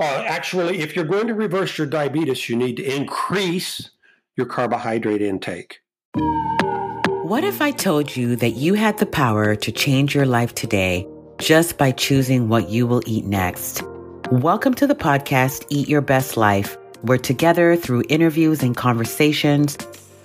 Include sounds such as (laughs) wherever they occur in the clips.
Uh, actually, if you're going to reverse your diabetes, you need to increase your carbohydrate intake. What if I told you that you had the power to change your life today just by choosing what you will eat next? Welcome to the podcast, Eat Your Best Life, where together through interviews and conversations,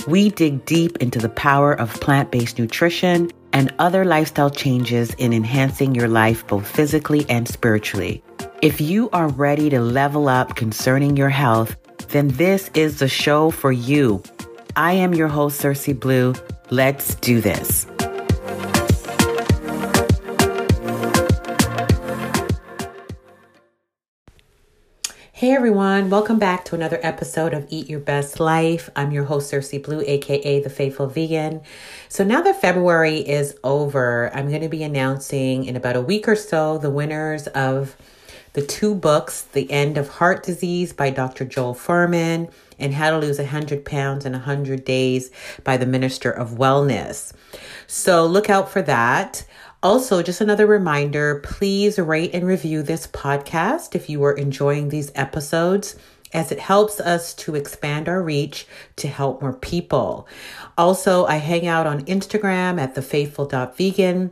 we dig deep into the power of plant based nutrition and other lifestyle changes in enhancing your life both physically and spiritually. If you are ready to level up concerning your health, then this is the show for you. I am your host, Cersei Blue. Let's do this. Hey everyone, welcome back to another episode of Eat Your Best Life. I'm your host, Cersei Blue, aka The Faithful Vegan. So now that February is over, I'm going to be announcing in about a week or so the winners of the two books, The End of Heart Disease by Dr. Joel Fuhrman and How to Lose 100 Pounds in 100 Days by the Minister of Wellness. So look out for that. Also, just another reminder please rate and review this podcast if you are enjoying these episodes, as it helps us to expand our reach to help more people. Also, I hang out on Instagram at thefaithful.vegan.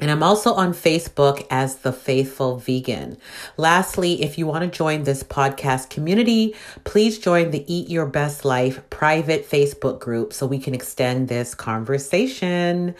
And I'm also on Facebook as The Faithful Vegan. Lastly, if you want to join this podcast community, please join the Eat Your Best Life private Facebook group so we can extend this conversation.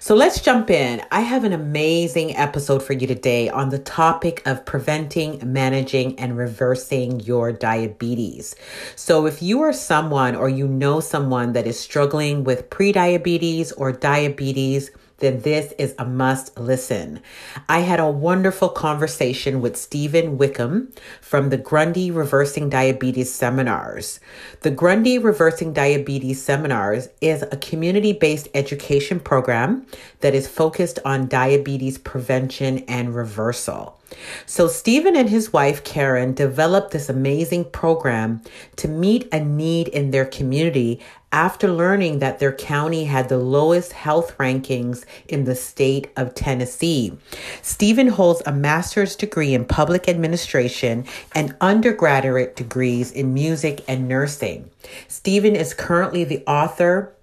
So let's jump in. I have an amazing episode for you today on the topic of preventing, managing, and reversing your diabetes. So if you are someone or you know someone that is struggling with prediabetes or diabetes, then this is a must listen. I had a wonderful conversation with Stephen Wickham from the Grundy Reversing Diabetes Seminars. The Grundy Reversing Diabetes Seminars is a community based education program that is focused on diabetes prevention and reversal. So, Stephen and his wife, Karen, developed this amazing program to meet a need in their community after learning that their county had the lowest health rankings in the state of Tennessee. Stephen holds a master's degree in public administration and undergraduate degrees in music and nursing. Stephen is currently the author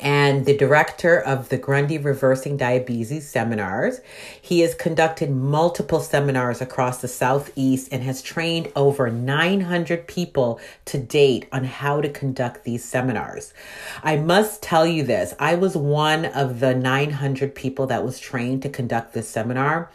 and the director of the Grundy Reversing Diabetes seminars. He has conducted multiple seminars across the Southeast and has trained over 900 people to date on how to conduct these seminars. I must tell you this I was one of the 900 people that was trained to conduct this seminar,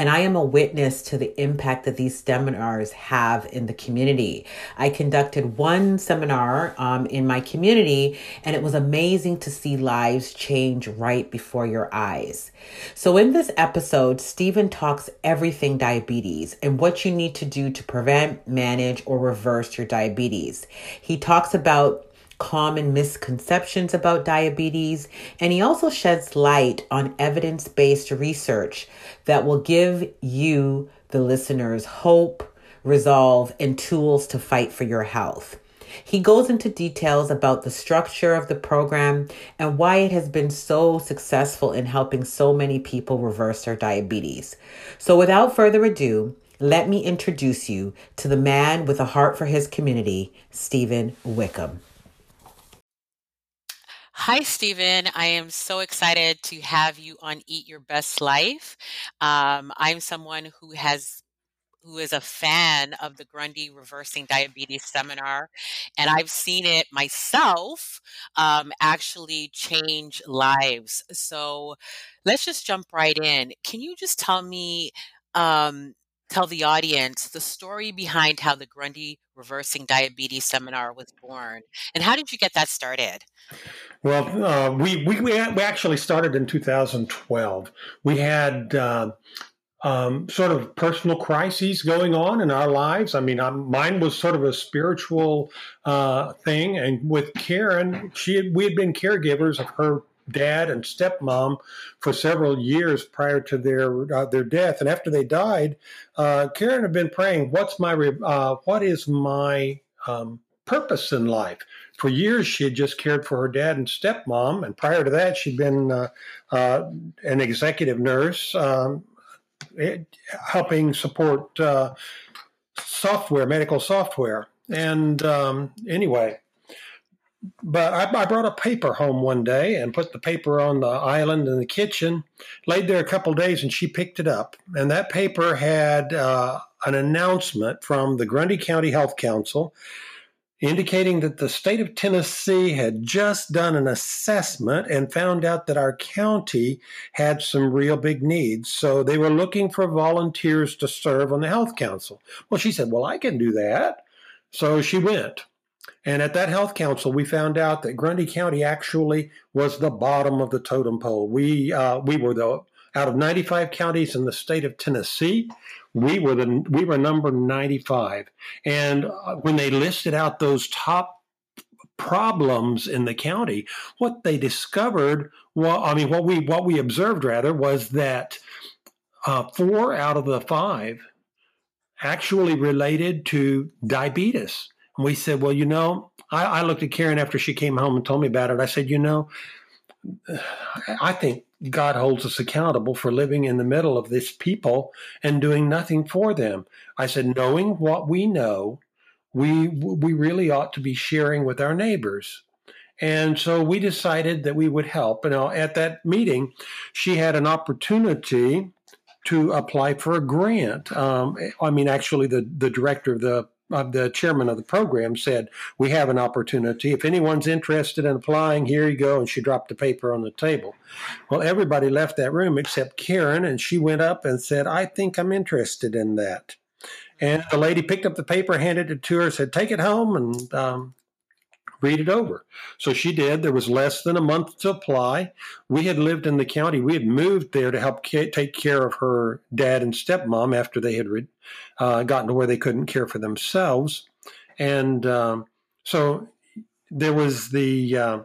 and I am a witness to the impact that these seminars have in the community. I conducted one seminar um, in my community, and it was amazing to see lives change right before your eyes. So, in this episode, Stephen talks everything diabetes and what you need to do to prevent, manage, or reverse your diabetes. He talks about common misconceptions about diabetes, and he also sheds light on evidence based research that will give you, the listeners, hope, resolve, and tools to fight for your health. He goes into details about the structure of the program and why it has been so successful in helping so many people reverse their diabetes. So, without further ado, let me introduce you to the man with a heart for his community, Stephen Wickham. Hi, Stephen. I am so excited to have you on Eat Your Best Life. Um, I'm someone who has who is a fan of the Grundy Reversing Diabetes Seminar, and I've seen it myself um, actually change lives. So let's just jump right in. Can you just tell me, um, tell the audience the story behind how the Grundy Reversing Diabetes Seminar was born, and how did you get that started? Well, uh, we, we we actually started in 2012. We had uh, um, sort of personal crises going on in our lives. I mean, I'm, mine was sort of a spiritual uh, thing, and with Karen, she had, we had been caregivers of her dad and stepmom for several years prior to their uh, their death, and after they died, uh, Karen had been praying, "What's my uh, what is my um, purpose in life?" For years, she had just cared for her dad and stepmom, and prior to that, she'd been uh, uh, an executive nurse um, helping support uh, software, medical software. And um, anyway, but I, I, brought a paper home one day and put the paper on the island in the kitchen, laid there a couple days, and she picked it up. And that paper had uh, an announcement from the Grundy County Health Council indicating that the state of Tennessee had just done an assessment and found out that our county had some real big needs. So they were looking for volunteers to serve on the health council. Well, she said, Well, I can do that. So she went. And at that health council, we found out that Grundy County actually was the bottom of the totem pole. We uh, we were the out of 95 counties in the state of Tennessee, we were the we were number 95. And uh, when they listed out those top problems in the county, what they discovered, well, I mean, what we what we observed rather was that uh, four out of the five actually related to diabetes. We said, well, you know, I, I looked at Karen after she came home and told me about it. I said, you know, (sighs) I think God holds us accountable for living in the middle of this people and doing nothing for them. I said, knowing what we know, we we really ought to be sharing with our neighbors. And so we decided that we would help. And at that meeting, she had an opportunity to apply for a grant. Um, I mean, actually, the, the director of the uh, the chairman of the program said, "We have an opportunity. If anyone's interested in applying, here you go." And she dropped the paper on the table. Well, everybody left that room except Karen, and she went up and said, "I think I'm interested in that." And the lady picked up the paper, handed it to her, said, "Take it home and um, read it over. So she did. There was less than a month to apply. We had lived in the county. We had moved there to help ca- take care of her dad and stepmom after they had re- uh, gotten to where they couldn't care for themselves. And um, so there was the uh,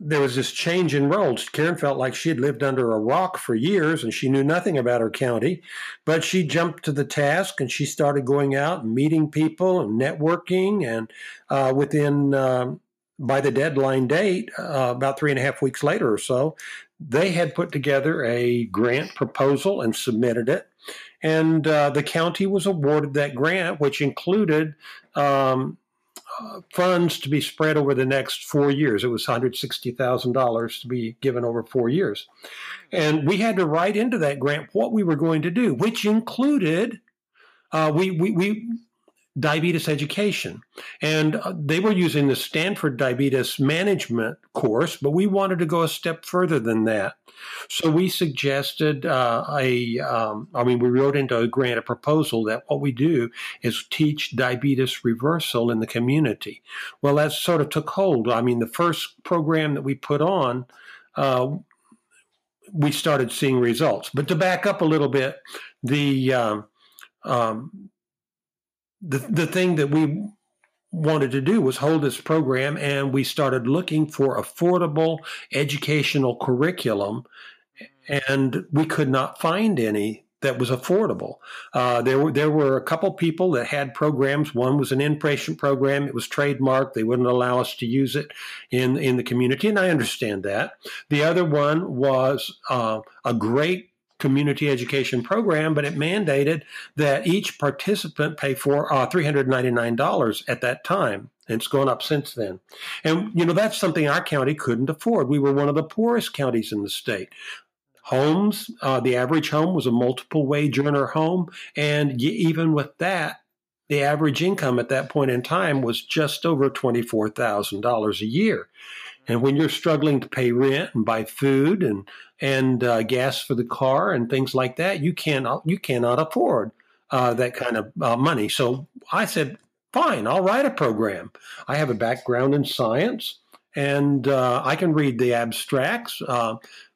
there was this change in roles. Karen felt like she had lived under a rock for years and she knew nothing about her county, but she jumped to the task and she started going out and meeting people and networking. And uh, within, um, by the deadline date, uh, about three and a half weeks later or so, they had put together a grant proposal and submitted it. And uh, the county was awarded that grant, which included um, funds to be spread over the next four years. It was $160,000 to be given over four years. And we had to write into that grant what we were going to do, which included uh, we, we, we diabetes education. And uh, they were using the Stanford Diabetes Management course, but we wanted to go a step further than that. So we suggested uh, a, um, I mean, we wrote into a grant a proposal that what we do is teach diabetes reversal in the community. Well, that sort of took hold. I mean, the first program that we put on, uh, we started seeing results. But to back up a little bit, the um, um, the the thing that we wanted to do was hold this program and we started looking for affordable educational curriculum and we could not find any that was affordable. Uh, there were there were a couple people that had programs. One was an inpatient program. It was trademarked. They wouldn't allow us to use it in in the community, and I understand that. The other one was uh, a great community education program, but it mandated that each participant pay for uh, $399 at that time. And it's gone up since then. And, you know, that's something our county couldn't afford. We were one of the poorest counties in the state. Homes, uh, the average home was a multiple wage earner home. And even with that, the average income at that point in time was just over $24,000 a year. And when you're struggling to pay rent and buy food and and uh, gas for the car and things like that, you cannot you cannot afford uh, that kind of uh, money. So I said, fine, I'll write a program. I have a background in science, and uh, I can read the abstracts.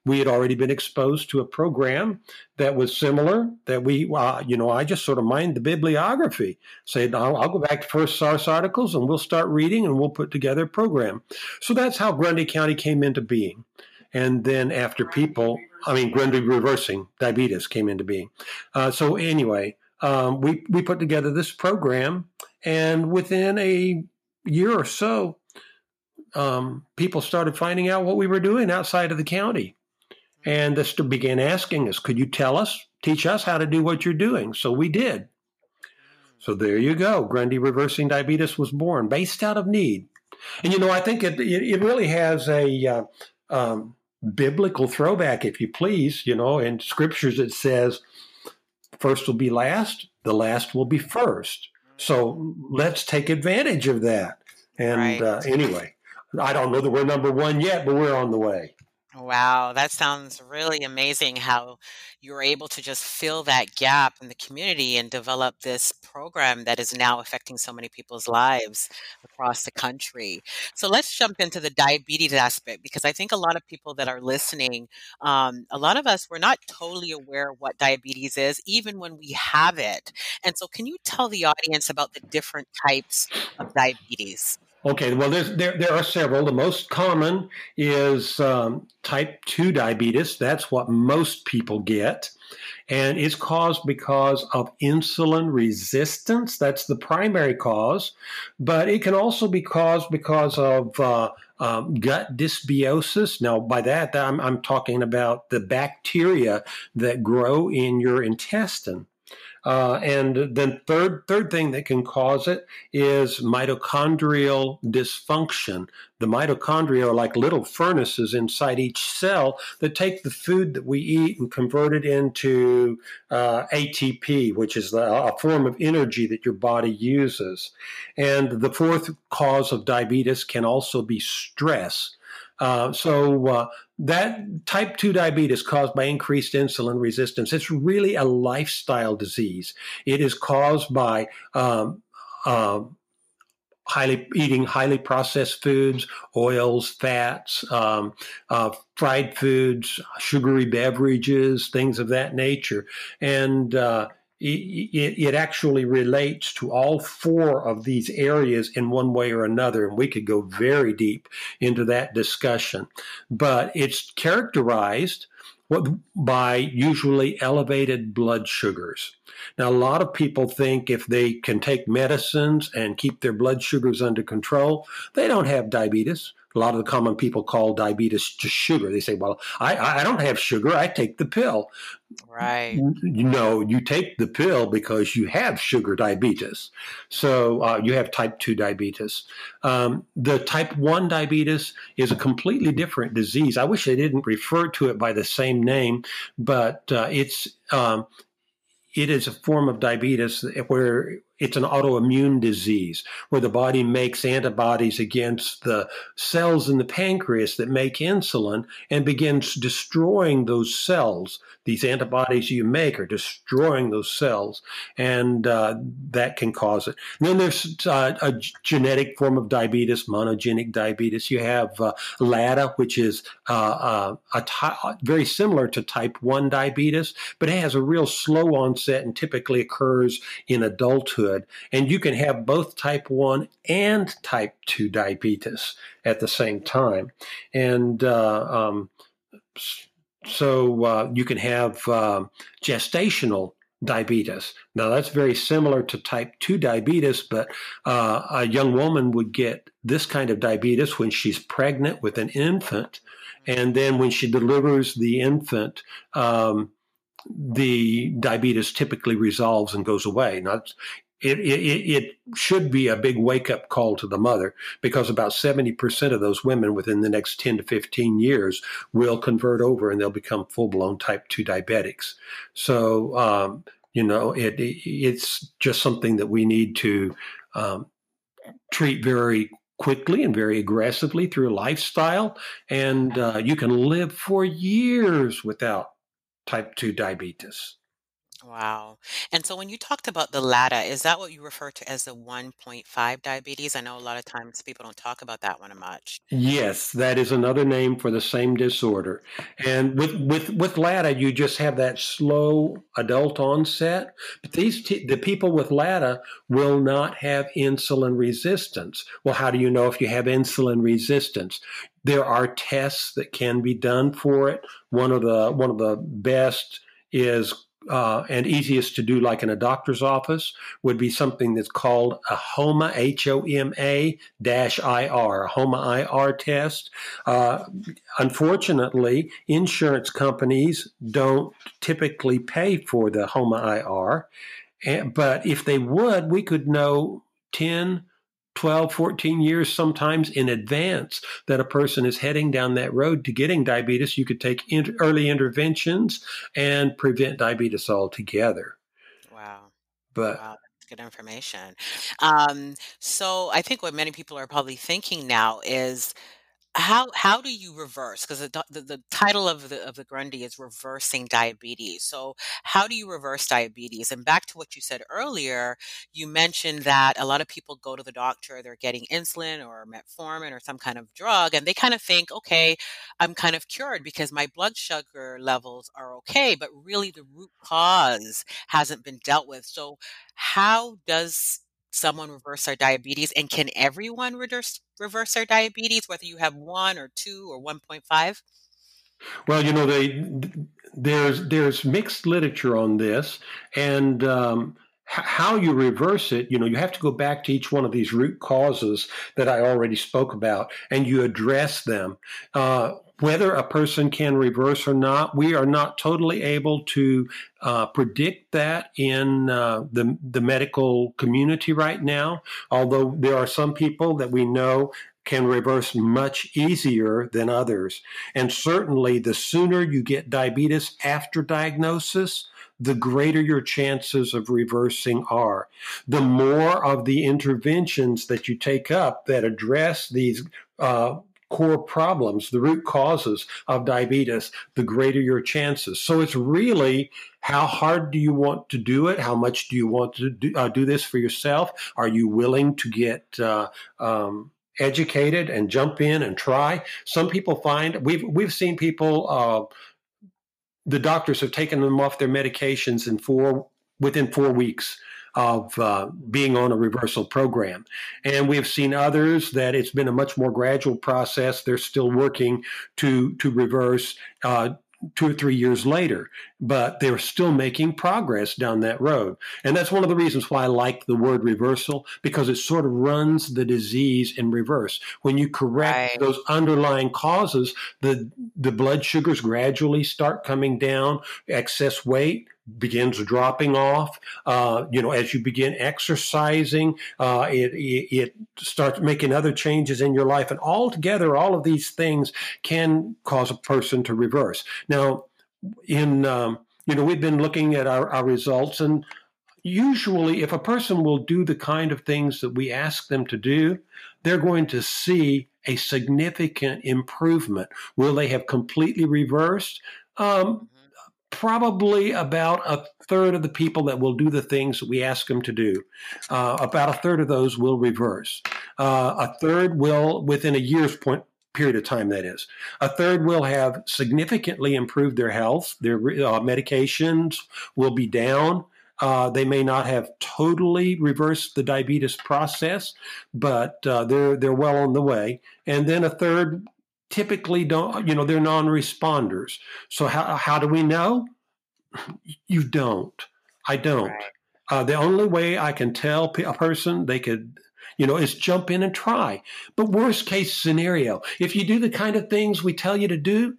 We had already been exposed to a program that was similar that we uh, you know i just sort of mined the bibliography said I'll, I'll, go back to first source articles and we'll start reading and we'll put together a program. So that's how grundy county came into being. And then after people i mean grundy reversing diabetes came into being. Uh, so anyway um, we, we put together this program and within a year or so um, people started finding out what we were doing outside of the county and this began asking us, could you tell us, teach us how to do what you're doing? So we did. So there you go. Grundy Reversing Diabetes was born based out of need. And you know, I think it it, it really has a uh, um, biblical throwback, if you please. You know, in scriptures it says, first will be last, the last will be first. So let's take advantage of that. And right. uh, anyway, I don't know that we're number one yet, but we're on the way. Wow, that sounds really amazing how you were able to just fill that gap in the community and develop this program that is now affecting so many people's lives across the country. So let's jump into the diabetes aspect because I think a lot of people that are listening, um, a lot of us, we're not totally aware what diabetes is, even when we have it. And so, can you tell the audience about the different types of diabetes? Okay, well, there, there are several. The most common is um, type 2 diabetes. That's what most people get. And it's caused because of insulin resistance. That's the primary cause. But it can also be caused because of uh, um, gut dysbiosis. Now, by that, I'm, I'm talking about the bacteria that grow in your intestine. Uh, and then third third thing that can cause it is mitochondrial dysfunction. The mitochondria are like little furnaces inside each cell that take the food that we eat and convert it into uh, ATP, which is a form of energy that your body uses. And the fourth cause of diabetes can also be stress. Uh, so uh, that type 2 diabetes caused by increased insulin resistance it's really a lifestyle disease. It is caused by um, uh, highly eating highly processed foods oils fats um, uh, fried foods sugary beverages things of that nature. And uh, it, it, actually relates to all four of these areas in one way or another. And we could go very deep into that discussion. But it's characterized by usually elevated blood sugars. Now, a lot of people think if they can take medicines and keep their blood sugars under control, they don't have diabetes a lot of the common people call diabetes just sugar. They say, "Well, I I don't have sugar. I take the pill." Right. You know, you take the pill because you have sugar diabetes. So uh, you have type two diabetes. Um, the type one diabetes is a completely different disease. I wish they didn't refer to it by the same name, but uh, it's um, it is a form of diabetes where it's an autoimmune disease where the body makes antibodies against the cells in the pancreas that make insulin and begins destroying those cells. These antibodies you make are destroying those cells, and uh, that can cause it. And then there's uh, a genetic form of diabetes, monogenic diabetes. You have uh, LADA, which is uh, uh, ty- very similar to type 1 diabetes, but it has a real slow onset and typically occurs in adulthood good. And you can have both type 1 and type 2 diabetes at the same time. And uh, um, so uh, you can have uh, gestational diabetes. Now, that's very similar to type 2 diabetes, but uh, a young woman would get this kind of diabetes when she's pregnant with an infant. And then when she delivers the infant, um, the diabetes typically resolves and goes away. Now, it, it, it should be a big wake up call to the mother because about 70% of those women within the next 10 to 15 years will convert over and they'll become full blown type 2 diabetics. So, um, you know, it, it's just something that we need to um, treat very quickly and very aggressively through lifestyle. And uh, you can live for years without type 2 diabetes. Wow. And so when you talked about the LADA, is that what you refer to as the 1.5 diabetes? I know a lot of times people don't talk about that one much. Yes, that is another name for the same disorder. And with with with LADA, you just have that slow adult onset. But these t- the people with LADA will not have insulin resistance. Well, how do you know if you have insulin resistance? There are tests that can be done for it. One of the one of the best is uh, and easiest to do, like in a doctor's office, would be something that's called a HOMA, H O M A dash IR, a HOMA IR test. Uh, unfortunately, insurance companies don't typically pay for the HOMA IR. But if they would, we could know 10, 12, 14 years sometimes in advance that a person is heading down that road to getting diabetes. You could take in, early interventions and prevent diabetes altogether. Wow. But wow good information. Um, so I think what many people are probably thinking now is how how do you reverse? Because the, the the title of the of the Grundy is reversing diabetes. So how do you reverse diabetes? And back to what you said earlier, you mentioned that a lot of people go to the doctor, they're getting insulin or metformin or some kind of drug, and they kind of think, okay, I'm kind of cured because my blood sugar levels are okay, but really the root cause hasn't been dealt with. So how does someone reverse their diabetes? And can everyone reverse reverse their diabetes, whether you have one or two or 1.5? Well, you know, they there's there's mixed literature on this, and um, how you reverse it, you know, you have to go back to each one of these root causes that I already spoke about, and you address them. Uh, whether a person can reverse or not, we are not totally able to uh, predict that in uh, the, the medical community right now, although there are some people that we know can reverse much easier than others. And certainly, the sooner you get diabetes after diagnosis, the greater your chances of reversing are. The more of the interventions that you take up that address these uh, core problems, the root causes of diabetes, the greater your chances. So it's really how hard do you want to do it? How much do you want to do, uh, do this for yourself? Are you willing to get uh, um, educated and jump in and try? Some people find we've we've seen people. Uh, the doctors have taken them off their medications in four within four weeks of uh, being on a reversal program. And we have seen others that it's been a much more gradual process. They're still working to to reverse. Uh, two or three years later, but they're still making progress down that road. And that's one of the reasons why I like the word reversal because it sort of runs the disease in reverse. When you correct right. those underlying causes, the the blood sugars gradually start coming down, excess weight begins dropping off. Uh, you know, as you begin exercising, uh, it, it, it starts making other changes in your life, and altogether, all of these things can cause a person to reverse. Now, in um, you know, we've been looking at our, our results, and usually, if a person will do the kind of things that we ask them to do, they're going to see a significant improvement. Will they have completely reversed? Um, probably about a third of the people that will do the things that we ask them to do. Uh, about a third of those will reverse. Uh, a third will, within a year's point period of time, that is. A third will have significantly improved their health. Their uh, medications will be down. Uh, they may not have totally reversed the diabetes process, but uh, they're they're well on the way. And then a third typically don't, you know, they're non responders. So, how, how do we know? You don't. I don't. Right. Uh, the only way I can tell a person they could, you know, is jump in and try. But worst case scenario, if you do the kind of things we tell you to do,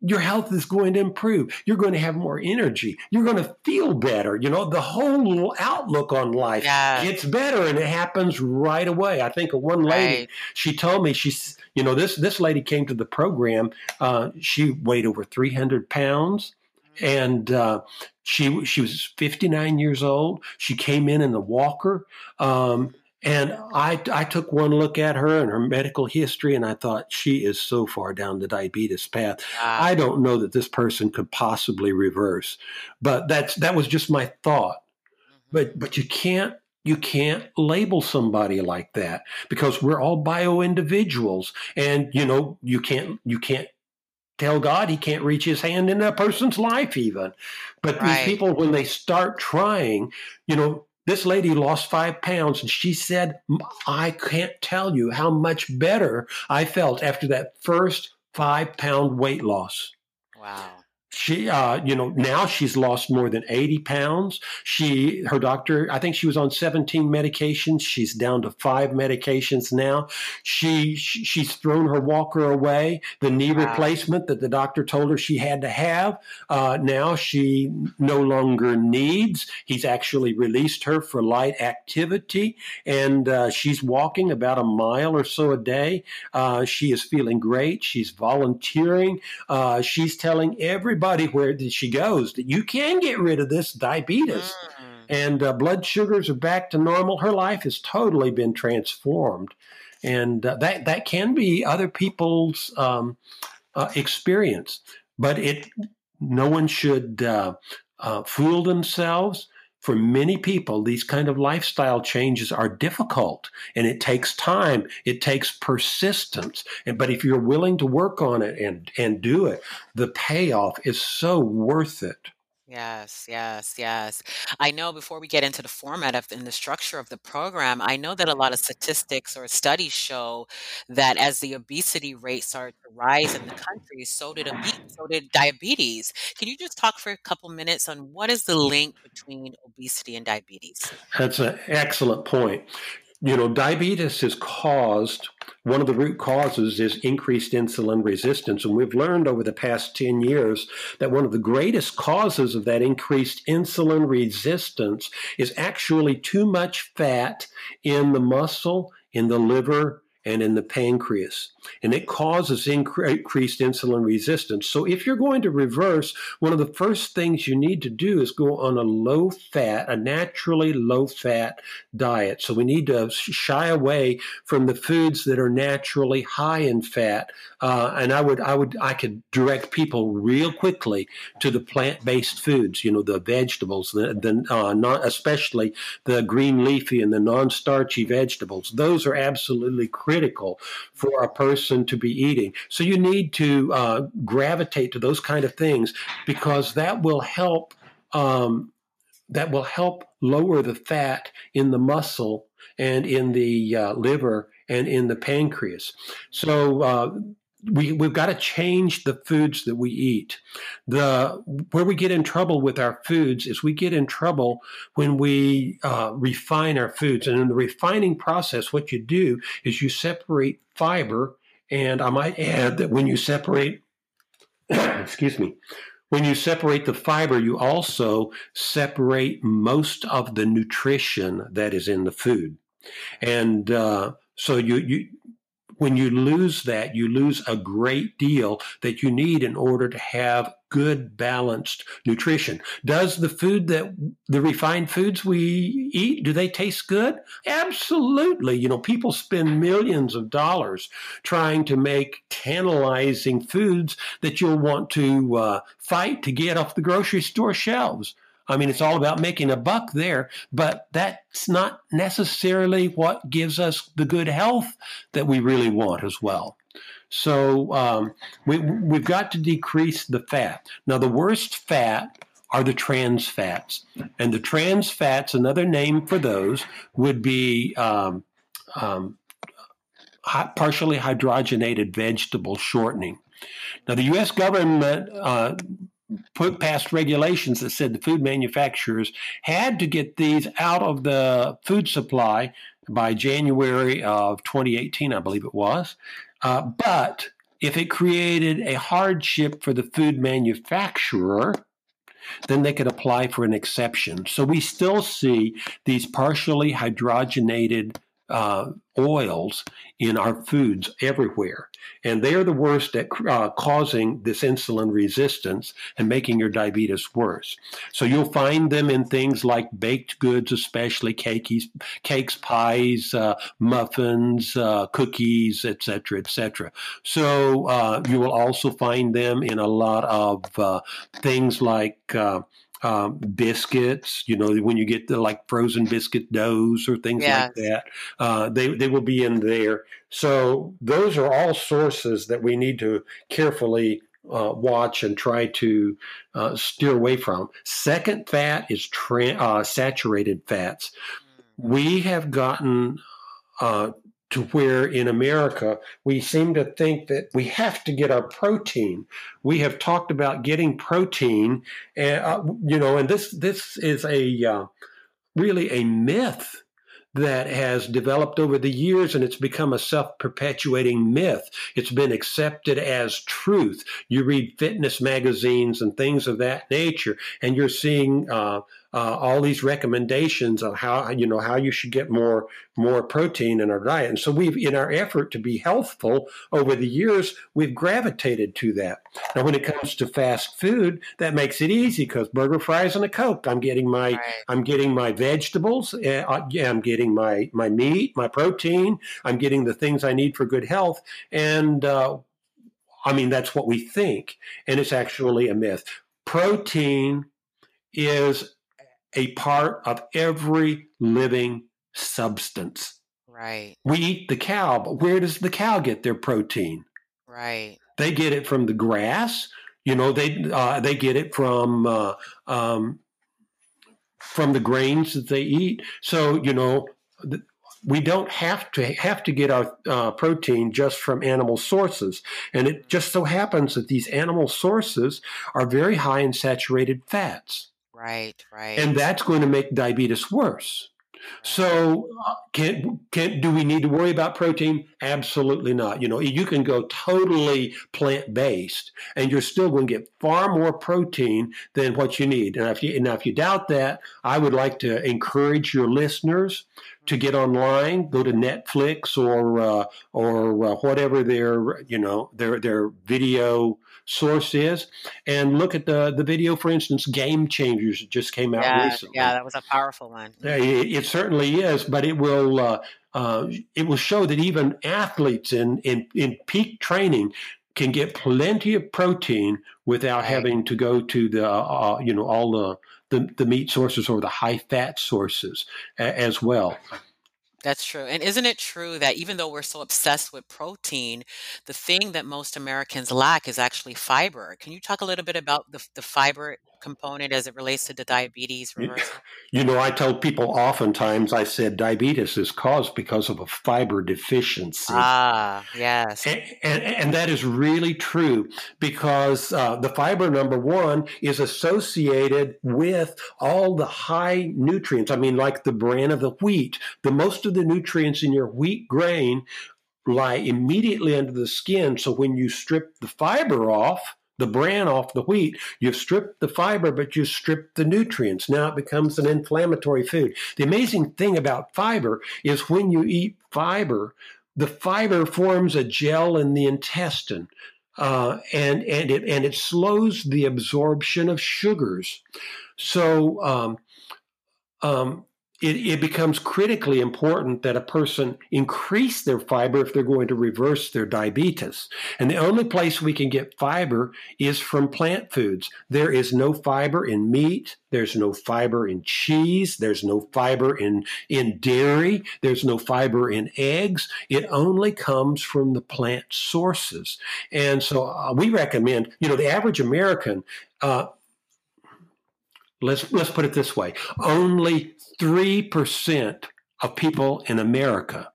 your health is going to improve. You're going to have more energy. You're going to feel better. You know, the whole outlook on life yes. gets better and it happens right away. I think of one lady, right. she told me, she's, you know, this, this lady came to the program. Uh, she weighed over 300 pounds and uh, she she was 59 years old. She came in in the walker. Um, and I, I took one look at her and her medical history, and I thought she is so far down the diabetes path. Wow. I don't know that this person could possibly reverse, but that's that was just my thought. Mm-hmm. But but you can't you can't label somebody like that because we're all bio individuals, and you know you can't you can't tell God he can't reach his hand in that person's life even. But right. these people, when they start trying, you know, this lady lost five pounds, and she said, I can't tell you how much better I felt after that first five pound weight loss. Wow. She uh, you know now she's lost more than 80 pounds. She her doctor i think she was on 17 medications. She's down to five medications now. She, she she's thrown her walker away the knee wow. replacement that the doctor told her she had to have. Uh, now she no longer needs. He's actually released her for light activity and uh, she's walking about a mile or so a day. Uh, she is feeling great. She's volunteering. Uh, she's telling everybody everybody where she goes that you can get rid of this diabetes. Mm. And uh, blood sugars are back to normal. Her life has totally been transformed, and uh, that that can be other people's um, uh, experience. But it, no one should uh, uh, fool themselves for many people, these kind of lifestyle changes are difficult and it takes time. It takes persistence. And, but if you're willing to work on it and, and do it, the payoff is so worth it. Yes, yes, yes. I know before we get into the format of and the structure of the program, I know that a lot of mm-hmm. statistics or studies show that as the obesity rate started to rise in the country, so did so did diabetes. Can you just talk for a couple minutes on what is the link between obesity and diabetes? That's an excellent point you know, diabetes is caused, one of the root causes is increased insulin resistance. And we've learned over the past 10 years that one of the greatest causes of that increased insulin resistance is actually too much fat in the muscle, in the liver, and in the pancreas. And it causes increased insulin resistance. So, if you're going to reverse, one of the first things you need to do is go on a low fat, a naturally low fat diet. So, we need to shy away from the foods that are naturally high in fat. Uh, and I would, I would, I could direct people real quickly to the plant based foods, you know, the vegetables, the, the uh, not, especially the green leafy and the non starchy vegetables. Those are absolutely critical critical for a person to be eating. So you need to uh, gravitate to those kind of things because that will help. Um, that will help lower the fat in the muscle and in the uh, liver and in the pancreas. So uh, we we've got to change the foods that we eat. The where we get in trouble with our foods is we get in trouble when we uh, refine our foods, and in the refining process, what you do is you separate fiber, and I might add that when you separate, (coughs) excuse me. When you separate the fiber, you also separate most of the nutrition that is in the food. And uh, so you, you when you lose that, you lose a great deal that you need in order to have good balanced nutrition. Does the food that the refined foods we eat, do they taste good? Absolutely. You know, people spend millions of dollars trying to make tantalizing foods that you'll want to uh, fight to get off the grocery store shelves. I mean, it's all about making a buck there, but that's not necessarily what gives us the good health that we really want as well. So um, we, we've got to decrease the fat. Now, the worst fat are the trans fats. And the trans fats, another name for those, would be um, um, partially hydrogenated vegetable shortening. Now, the U.S. government uh, put past regulations that said the food manufacturers had to get these out of the food supply by January of 2018, I believe it was. Uh, but if it created a hardship for the food manufacturer, then they could apply for an exception. So we still see these partially hydrogenated uh, oils in our foods everywhere. And they are the worst at uh, causing this insulin resistance and making your diabetes worse. So you'll find them in things like baked goods, especially cakes, cakes pies, uh, muffins, uh, cookies, etc., etc. So uh, you will also find them in a lot of uh, things like uh, um, biscuits. You know, when you get the like frozen biscuit doughs or things yes. like that, uh, they they will be in there. So those are all sources that we need to carefully uh, watch and try to uh, steer away from. Second fat is tra- uh, saturated fats. Mm. We have gotten uh, to where in America we seem to think that we have to get our protein. We have talked about getting protein, and uh, you know, and this this is a uh, really a myth that has developed over the years and it's become a self perpetuating myth. It's been accepted as truth. You read fitness magazines and things of that nature, and you're seeing uh, uh, all these recommendations on how you know how you should get more more protein in our diet. And so we've, in our effort to be healthful over the years, we've gravitated to that. Now, when it comes to fast food, that makes it easy because burger, fries, and a coke. I'm getting my right. I'm getting my vegetables. Uh, I'm getting my my meat, my protein. I'm getting the things I need for good health. And uh, I mean, that's what we think, and it's actually a myth. Protein is a part of every living substance. Right. We eat the cow, but where does the cow get their protein? Right. They get it from the grass. You know, they uh, they get it from uh, um, from the grains that they eat. So you know, we don't have to have to get our uh, protein just from animal sources, and it just so happens that these animal sources are very high in saturated fats. Right, right. And that's going to make diabetes worse. So, uh, can can do we need to worry about protein? Absolutely not. You know, you can go totally plant based, and you're still going to get far more protein than what you need. And if you now if you doubt that, I would like to encourage your listeners to get online, go to Netflix or uh, or uh, whatever their you know their their video source is, and look at the the video. For instance, Game Changers just came out yeah, recently. Yeah, that was a powerful one. It, it certainly is, but it will. Uh, uh, it will show that even athletes in, in, in peak training can get plenty of protein without having to go to the uh, you know all the, the, the meat sources or the high fat sources a, as well. That's true. And isn't it true that even though we're so obsessed with protein, the thing that most Americans lack is actually fiber? Can you talk a little bit about the, the fiber component as it relates to the diabetes reversal? (laughs) You know, I tell people oftentimes, I said diabetes is caused because of a fiber deficiency. Ah, yes. And, and, and that is really true because uh, the fiber, number one, is associated with all the high nutrients. I mean, like the bran of the wheat, the most of the nutrients in your wheat grain lie immediately under the skin. So when you strip the fiber off, the bran off the wheat, you've stripped the fiber, but you stripped the nutrients. Now it becomes an inflammatory food. The amazing thing about fiber is when you eat fiber, the fiber forms a gel in the intestine. Uh, and and it and it slows the absorption of sugars. So um, um, it, it, becomes critically important that a person increase their fiber if they're going to reverse their diabetes. And the only place we can get fiber is from plant foods. There is no fiber in meat. There's no fiber in cheese. There's no fiber in, in dairy. There's no fiber in eggs. It only comes from the plant sources. And so uh, we recommend, you know, the average American, uh, let's let's put it this way. Only 3% of people in america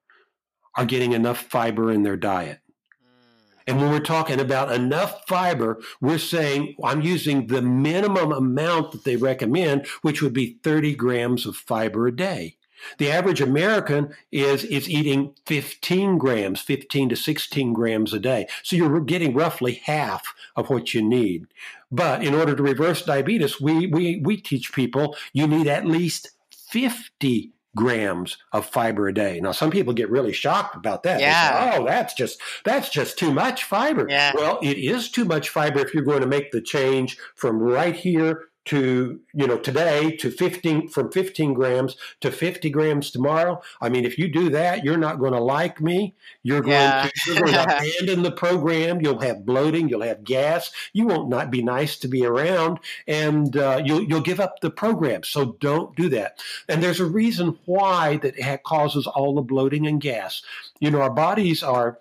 are getting enough fiber in their diet. Mm. And when we're talking about enough fiber, we're saying I'm using the minimum amount that they recommend, which would be 30 grams of fiber a day. The average American is is eating 15 grams, 15 to 16 grams a day. So you're getting roughly half of what you need. But in order to reverse diabetes, we, we, we teach people you need at least 50 grams of fiber a day. Now, some people get really shocked about that. Yeah. Say, oh, that's just that's just too much fiber. Yeah. Well, it is too much fiber if you're going to make the change from right here to you know today to 15 from 15 grams to 50 grams tomorrow. I mean if you do that you're not going to like me. You're going, yeah. to, you're going (laughs) to abandon the program. You'll have bloating. You'll have gas. You won't not be nice to be around. And uh, you'll, you'll give up the program. So don't do that. And there's a reason why that causes all the bloating and gas. You know our bodies are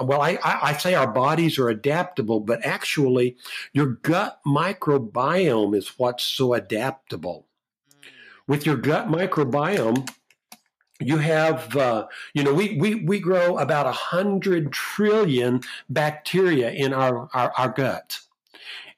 well, I, I, say our bodies are adaptable, but actually, your gut microbiome is what's so adaptable. With your gut microbiome, you have uh, you know we, we we grow about a hundred trillion bacteria in our, our, our gut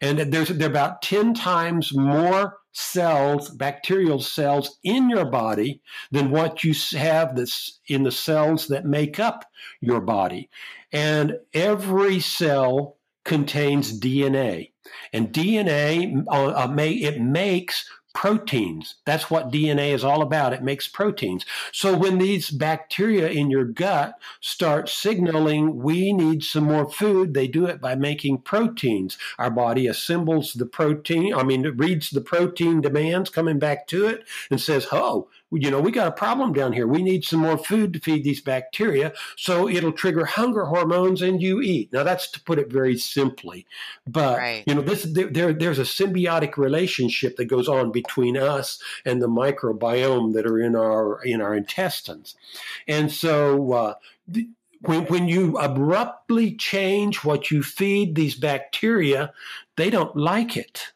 and there's they're about 10 times more cells bacterial cells in your body than what you have that's in the cells that make up your body. And every cell contains dna and dna uh, uh, may, it makes proteins. That's what DNA is all about. It makes proteins. So when these bacteria in your gut start signaling we need some more food, they do it by making proteins. Our body assembles the protein, I mean, it reads the protein demands coming back to it and says, oh, you know, we got a problem down here. We need some more food to feed these bacteria. So it'll trigger hunger hormones and you eat. Now, that's to put it very simply. But, right. you know, this there, there's a symbiotic relationship that goes on between us and the microbiome that are in our in our intestines. And so uh, when, when you abruptly change what you feed these bacteria, they don't like it.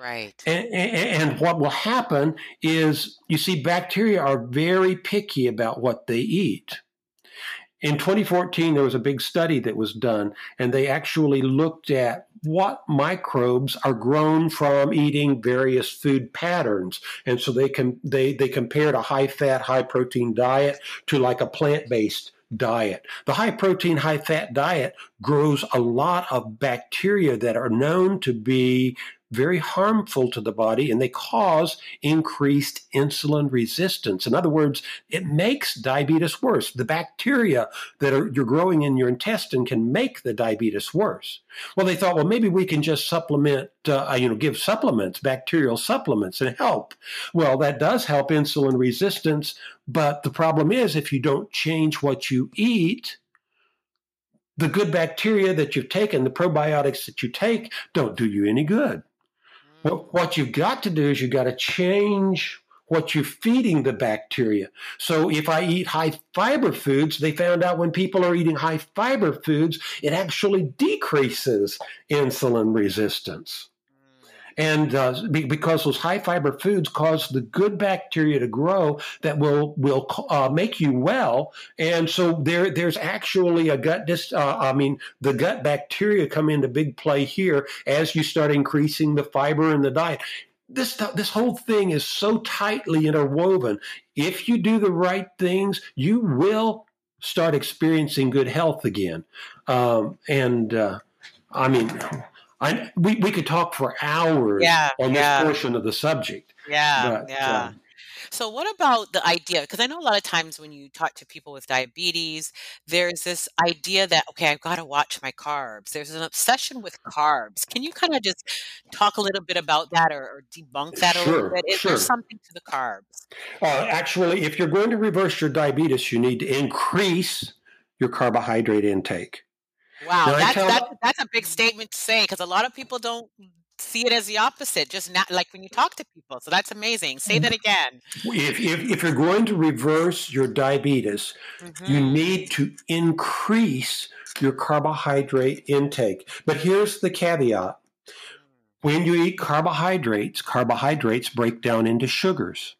Right. And, and, and, what will happen is you see, bacteria are very picky about what they eat. In 2014, there was a big study that was done, and they actually looked at what microbes are grown from eating various food patterns. And so they can they they compared a high fat, high protein diet to like a plant based diet. The high protein, high fat diet grows a lot of bacteria that are known to be very harmful to the body and they cause increased insulin resistance. In other words, it makes diabetes worse. The bacteria that are, you're growing in your intestine can make the diabetes worse. Well, they thought, well, maybe we can just supplement, uh, you know, give supplements, bacterial supplements and help. Well, that does help insulin resistance. But the problem is if you don't change what you eat, the good bacteria that you've taken, the probiotics that you take, don't do you any good. What, what you've got to do is you've got to change what you're feeding the bacteria. So if I eat high fiber foods, they found out when people are eating high fiber foods, it actually decreases insulin resistance and uh, because those high fiber foods cause the good bacteria to grow that will will uh, make you well. And so there there's actually a gut dis uh, i mean the gut bacteria come into big play here as you start increasing the fiber in the diet. This this whole thing is so tightly interwoven. If you do the right things you will start experiencing good health again. Um, and uh, i mean I, we, we could talk for hours yeah, on yeah. this portion of the subject. Yeah, but, yeah. Um, so, what about the idea? Because I know a lot of times when you talk to people with diabetes, there's this idea that, okay, I've got to watch my carbs. There's an obsession with carbs. Can you kind of just talk a little bit about that or, or debunk that a little bit? Is sure. there something to the carbs? Uh, actually, if you're going to reverse your diabetes, you need to increase your carbohydrate intake. Wow, that's, that's, that's a big statement to say because a lot of people don't see it as the opposite, just not like when you talk to people. So that's amazing. Say that again. If, if, if you're going to reverse your diabetes, mm-hmm. you need to increase your carbohydrate intake. But here's the caveat when you eat carbohydrates, carbohydrates break down into sugars.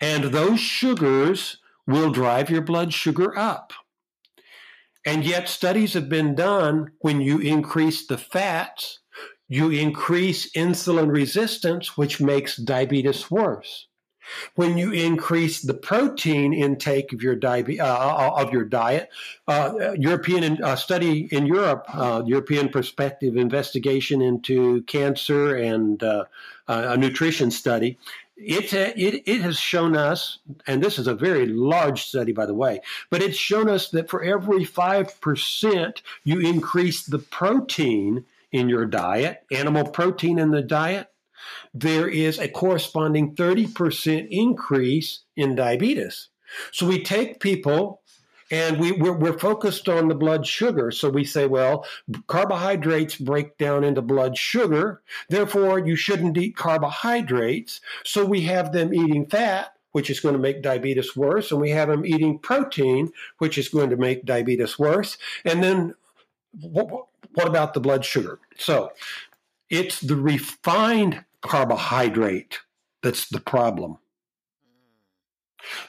And those sugars will drive your blood sugar up. And yet, studies have been done when you increase the fats, you increase insulin resistance, which makes diabetes worse. When you increase the protein intake of your, diabe- uh, uh of your diet, uh, European uh, study in Europe, uh, European Prospective Investigation into Cancer and uh, a nutrition study, it, uh, it, it has shown us, and this is a very large study, by the way, but it's shown us that for every 5% you increase the protein in your diet, animal protein in the diet, there is a corresponding 30% increase in diabetes. So we take people and we, we're, we're, focused on the blood sugar. So we say, well, carbohydrates break down into blood sugar. Therefore, you shouldn't eat carbohydrates. So we have them eating fat, which is going to make diabetes worse. And we have them eating protein, which is going to make diabetes worse. And then what, what about the blood sugar? So it's the refined carbohydrate that's the problem.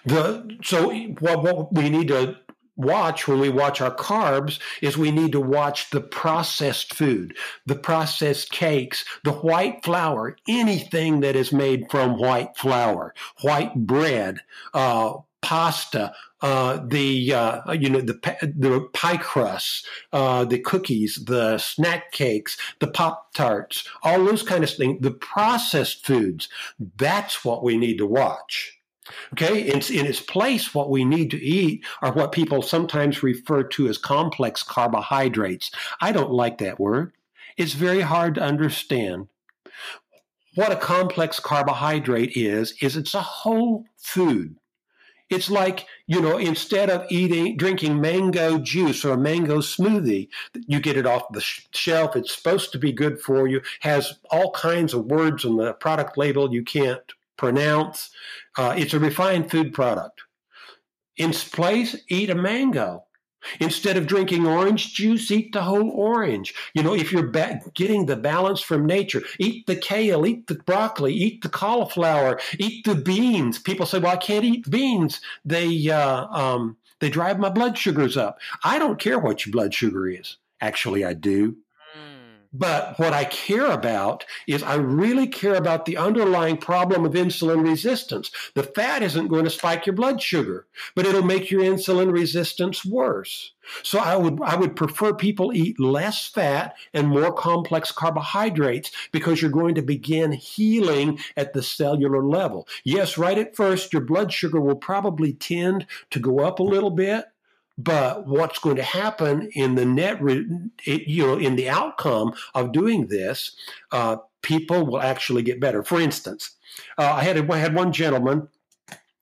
The so what, what we need to watch when we watch our carbs is we need to watch the processed food, the processed cakes, the white flour, anything that is made from white flour, white bread, uh, pasta, uh, the uh, you know the the pie crusts, uh, the cookies, the snack cakes, the pop tarts, all those kind of things. The processed foods. That's what we need to watch. Okay, in, in its place, what we need to eat are what people sometimes refer to as complex carbohydrates. I don't like that word. It's very hard to understand. What a complex carbohydrate is, is it's a whole food. It's like, you know, instead of eating, drinking mango juice or a mango smoothie, you get it off the shelf. It's supposed to be good for you, has all kinds of words on the product label you can't pronounce. Uh, it's a refined food product. In place, eat a mango. Instead of drinking orange juice, eat the whole orange. You know, if you're ba- getting the balance from nature, eat the kale, eat the broccoli, eat the cauliflower, eat the beans. People say, "Well, I can't eat beans; they uh, um, they drive my blood sugars up." I don't care what your blood sugar is. Actually, I do. But what I care about is I really care about the underlying problem of insulin resistance. The fat isn't going to spike your blood sugar, but it'll make your insulin resistance worse. So I would I would prefer people eat less fat and more complex carbohydrates because you're going to begin healing at the cellular level. Yes, right at first your blood sugar will probably tend to go up a little bit, but what's going to happen in the net, you know, in the outcome of doing this, uh, people will actually get better. For instance, uh, I had I had one gentleman,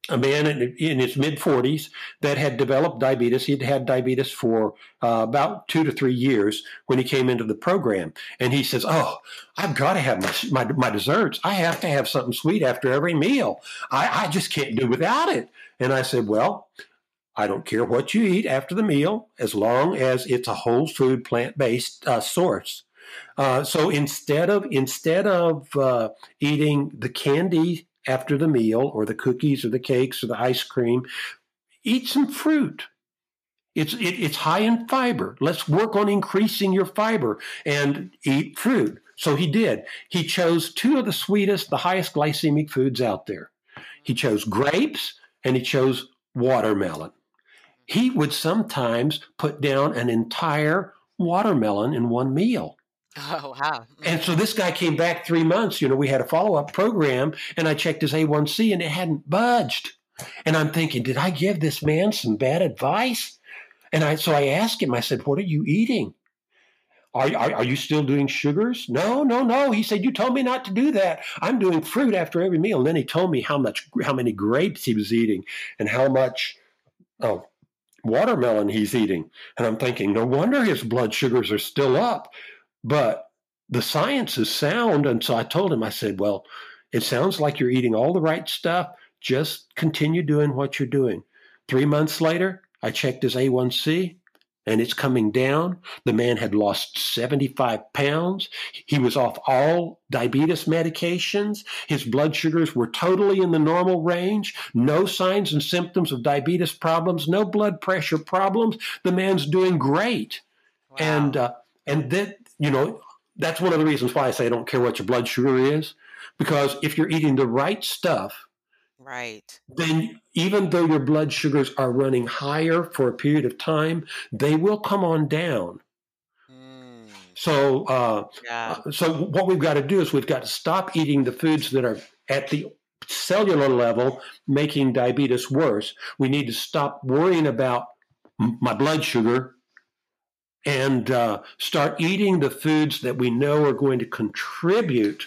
a man in, in his mid 40s, that had developed diabetes. He'd had diabetes for uh, about two to three years when he came into the program, and he says, "Oh, I've got to have my my, my desserts. I have to have something sweet after every meal. I, I just can't do without it." And I said, "Well." I don't care what you eat after the meal, as long as it's a whole food, plant based uh, source. Uh, so instead of instead of uh, eating the candy after the meal, or the cookies, or the cakes, or the ice cream, eat some fruit. It's it, it's high in fiber. Let's work on increasing your fiber and eat fruit. So he did. He chose two of the sweetest, the highest glycemic foods out there. He chose grapes and he chose watermelon he would sometimes put down an entire watermelon in one meal. Oh, wow. And so mm. this guy came back three months. You know, we had a follow up program and I checked his A1C and it hadn't budged. And I'm thinking, did I give this man some bad advice? And I, so I asked him, I said, what are you eating? Are, are, are, you still doing sugars? No, no, no. He said, you told me not to do that. I'm doing fruit after every meal. And then he told me how much, how many grapes he was eating and how much, oh, watermelon he's eating. And I'm thinking, no wonder his blood sugars are still up. But the science is sound. And so I told him, I said, well, it sounds like you're eating all the right stuff. Just continue doing what you're doing. Three months later, I checked his A1C and it's coming down. The man had lost 75 pounds. He was off all diabetes medications. His blood sugars were totally in the normal range. No signs and symptoms of diabetes problems, no blood pressure problems. The man's doing great. Wow. And, uh, and that, you know, that's one of the reasons why I say I don't care what your blood sugar is, because if you're eating the right stuff, Right. Then, even though your blood sugars are running higher for a period of time, they will come on down. Mm. So, uh, yeah. Uh, so what we've got to do is we've got to stop eating the foods that are at the cellular level making diabetes worse. We need to stop worrying about my blood sugar and uh, start eating the foods that we know are going to contribute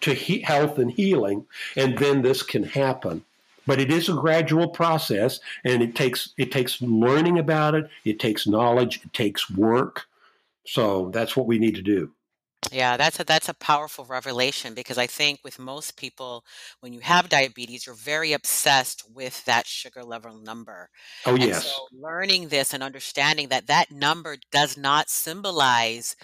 to he- health and healing, and then this can happen. But it is a gradual process, and it takes it takes learning about it. It takes knowledge. It takes work. So that's what we need to do. Yeah, that's a that's a powerful revelation because I think with most people, when you have diabetes, you're very obsessed with that sugar level number. Oh And yes. so learning this and understanding that that number does not symbolize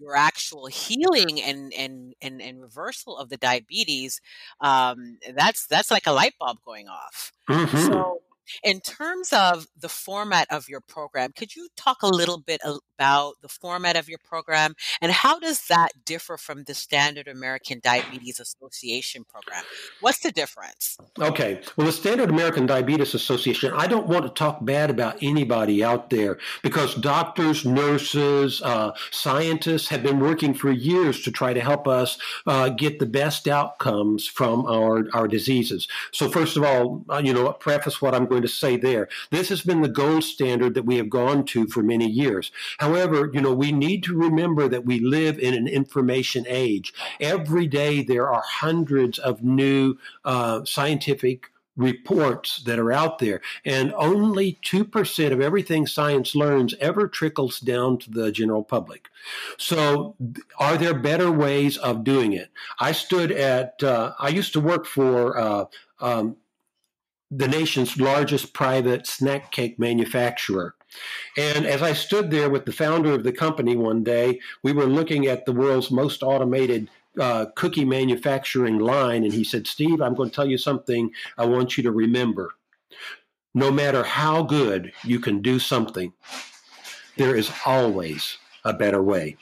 your actual healing and and and, and reversal of the diabetes, um, that's that's like a light bulb going off. Mm-hmm. So in terms of the format of your program, could you talk a little bit about the format of your program and how does that differ from the standard American Diabetes Association program? What's the difference? Okay. Well, the Standard American Diabetes Association, I don't want to talk bad about anybody out there because doctors, nurses, uh, scientists have been working for years to try to help us uh, get the best outcomes from our, our diseases. So, first of all, uh, you know, preface what I'm going to say there. This has been the gold standard that we have gone to for many years. However, you know, we need to remember that we live in an information age. Every day there are hundreds of new uh, scientific reports that are out there, and only 2% of everything science learns ever trickles down to the general public. So, are there better ways of doing it? I stood at, uh, I used to work for uh, um, the nation's largest private snack cake manufacturer. And as I stood there with the founder of the company one day, we were looking at the world's most automated uh, cookie manufacturing line. And he said, Steve, I'm going to tell you something I want you to remember. No matter how good you can do something, there is always a better way.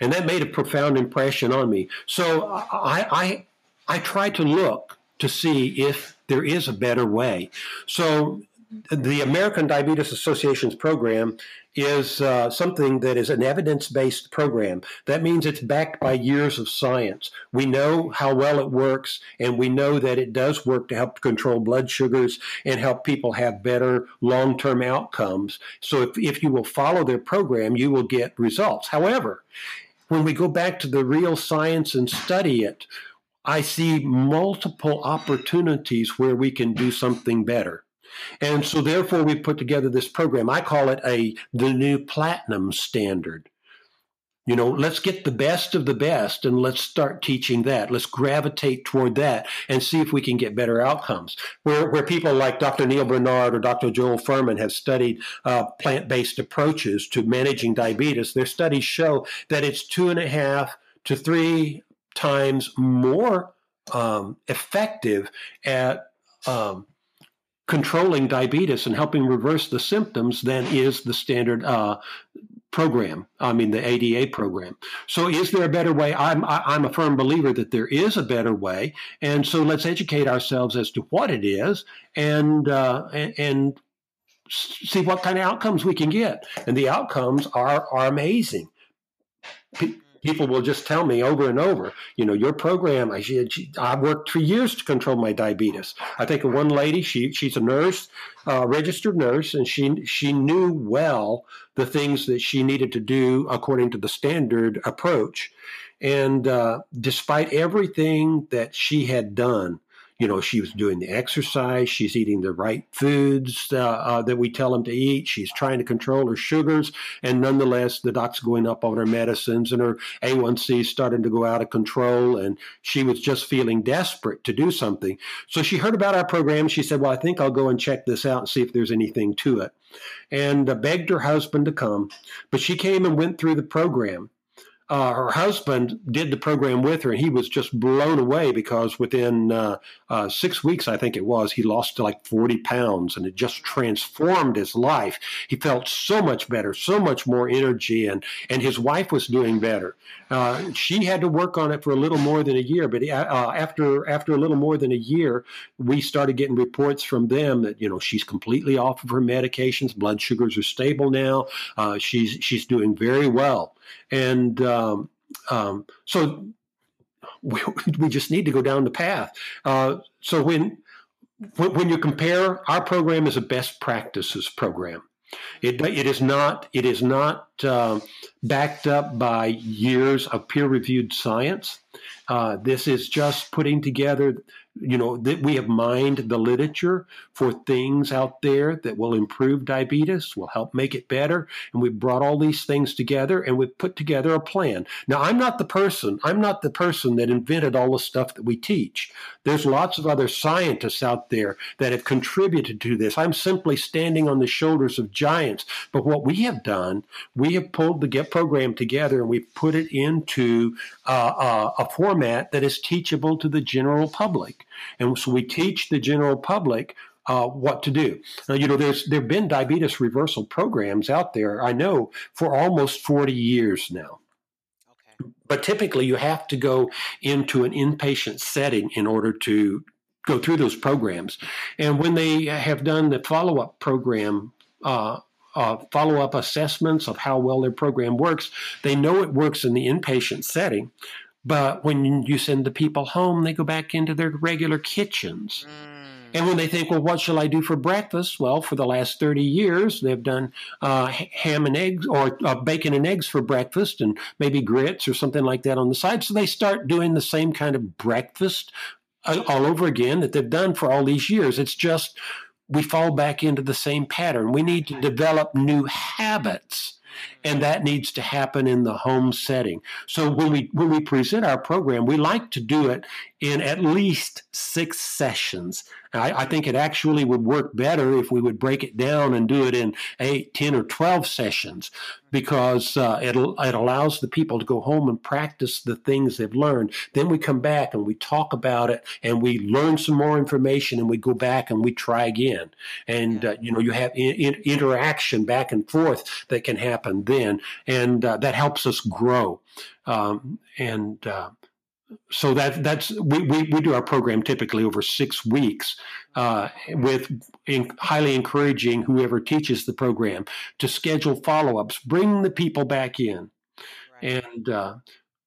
And that made a profound impression on me. So I, I, I try to look to see if there is a better way. So the American Diabetes Association's program is uh, something that is an evidence based program. That means it's backed by years of science. We know how well it works, and we know that it does work to help control blood sugars and help people have better long term outcomes. So, if, if you will follow their program, you will get results. However, when we go back to the real science and study it, I see multiple opportunities where we can do something better. And so therefore we put together this program. I call it a the new platinum standard. You know, let's get the best of the best and let's start teaching that. Let's gravitate toward that and see if we can get better outcomes. Where, where people like Dr. Neal Barnard or Dr. Joel Fuhrman have studied uh, plant based approaches to managing diabetes, their studies show that it's two and a half to three times more um, effective at um, controlling diabetes and helping reverse the symptoms than is the standard uh, program. I mean, the ADA program. So, is there a better way? I'm I'm a firm believer that there is a better way, and so let's educate ourselves as to what it is, and uh, and, and see what kind of outcomes we can get. And the outcomes are are amazing people will just tell me over and over, you know, your program, I, she, I worked for years to control my diabetes. I think of one lady, she, she's a nurse, uh, registered nurse, and she, she knew well the things that she needed to do according to the standard approach. And uh, despite everything that she had done, you know, she was doing the exercise. She's eating the right foods uh, uh, that we tell them to eat. She's trying to control her sugars, and nonetheless, the doc's going up on her medicines, and her A1C is starting to go out of control. And she was just feeling desperate to do something. So she heard about our program. She said, "Well, I think I'll go and check this out and see if there's anything to it." And uh, begged her husband to come, but she came and went through the program uh, her husband did the program with her, and he was just blown away because within uh, uh, six weeks, I think it was, he lost like 40 pounds and it just transformed his life. He felt so much better, so much more energy, and, and his wife was doing better. Uh, she had to work on it for a little more than a year, but uh, after, after a little more than a year, we started getting reports from them that, you know, she's completely off of her medications, blood sugars are stable now, uh, she's, she's doing very well. And um, um, so we, we, just need to go down the path. Uh, so when, when you compare, our program is a best practices program. It, it is not it is not uh, backed up by years of peer reviewed science. Uh, this is just putting together you know that we have mined the literature for things out there that will improve diabetes will help make it better and we've brought all these things together and we've put together a plan. Now i'm not the person i'm not the person that invented all the stuff that we teach. There's lots of other scientists out there that have contributed to this. I'm simply standing on the shoulders of giants. But what we have done we have pulled the get program together and we've put it into uh, uh, a format that is teachable to the general public and so we teach the general public uh, what to do. Now, you know, there's there have been diabetes reversal programs out there. I know for almost 40 years now. Okay. But typically, you have to go into an inpatient setting in order to go through those programs. And when they have done the follow up program. Uh, uh, follow up assessments of how well their program works. They know it works in the inpatient setting, but when you send the people home, they go back into their regular kitchens. Mm. And when they think, well, what shall I do for breakfast? Well, for the last 30 years, they've done uh, ham and eggs or uh, bacon and eggs for breakfast and maybe grits or something like that on the side. So they start doing the same kind of breakfast uh, all over again that they've done for all these years. It's just we fall back into the same pattern. We need to develop new habits and that needs to happen in the home setting. So when we when we present our program, we like to do it in at least six sessions. I, I, think it actually would work better if we would break it down and do it in eight, ten, or 12 sessions because uh, it, it allows the people to go home and practice the things they've learned. Then we come back and we talk about it and we learn some more information and we go back and we try again. And, uh, you know, you have in, in interaction back and forth that can happen then. And uh, that helps us grow. Um, and, uh, so that that's we, we, we, do our program typically over six weeks uh, with in, highly encouraging whoever teaches the program to schedule follow-ups bring the people back in right. and uh,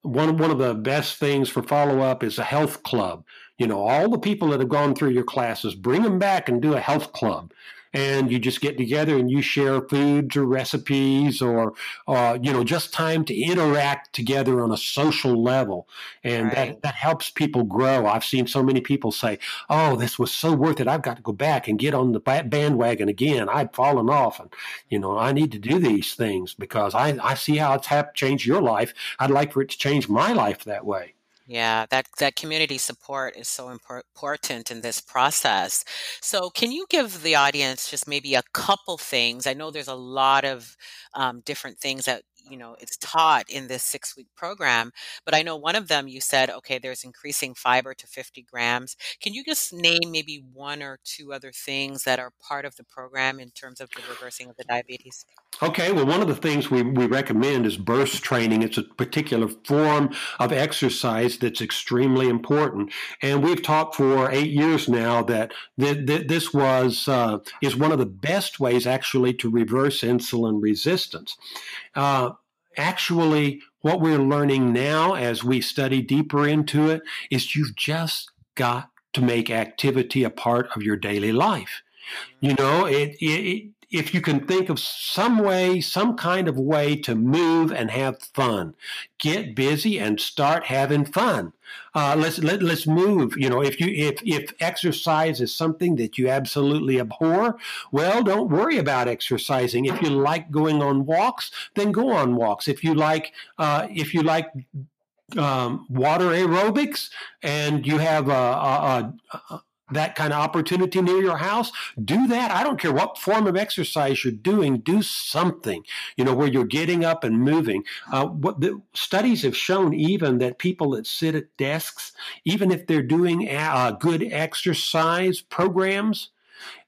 one, one of the best things for follow-up is a health club you know all the people that have gone through your classes bring them back and do a health club and you just get together and you share foods or recipes or, uh, you know, just time to interact together on a social level. And right. that, that helps people grow. I've seen so many people say, oh, this was so worth it. I've got to go back and get on the bandwagon again. I'd fallen off and, you know, I need to do these things because I, I see how it's have changed your life. I'd like for it to change my life that way. Yeah, that that community support is so important in this process. So, can you give the audience just maybe a couple things? I know there's a lot of um, different things that you know it's taught in this six week program but i know one of them you said okay there's increasing fiber to 50 grams can you just name maybe one or two other things that are part of the program in terms of the reversing of the diabetes okay well one of the things we, we recommend is burst training. It's a particular form of exercise that's extremely important. And we've taught for eight years now that th- th- this was uh, is one of the best ways actually to reverse insulin resistance. Uh, actually, what we're learning now as we study deeper into it is you've just got to make activity a part of your daily life. You know, it, it, if you can think of some way, some kind of way to move and have fun, get busy and start having fun. Uh, let's let, let's move. You know, if you if if exercise is something that you absolutely abhor, well, don't worry about exercising. If you like going on walks, then go on walks. If you like uh, if you like um, water aerobics and you have a, a, a, that kind of opportunity near your house, do that. I don't care what form of exercise you're doing, do something, you know, where you're getting up and moving. Uh, what the studies have shown even that people that sit at desks, even if they're doing uh, good exercise programs,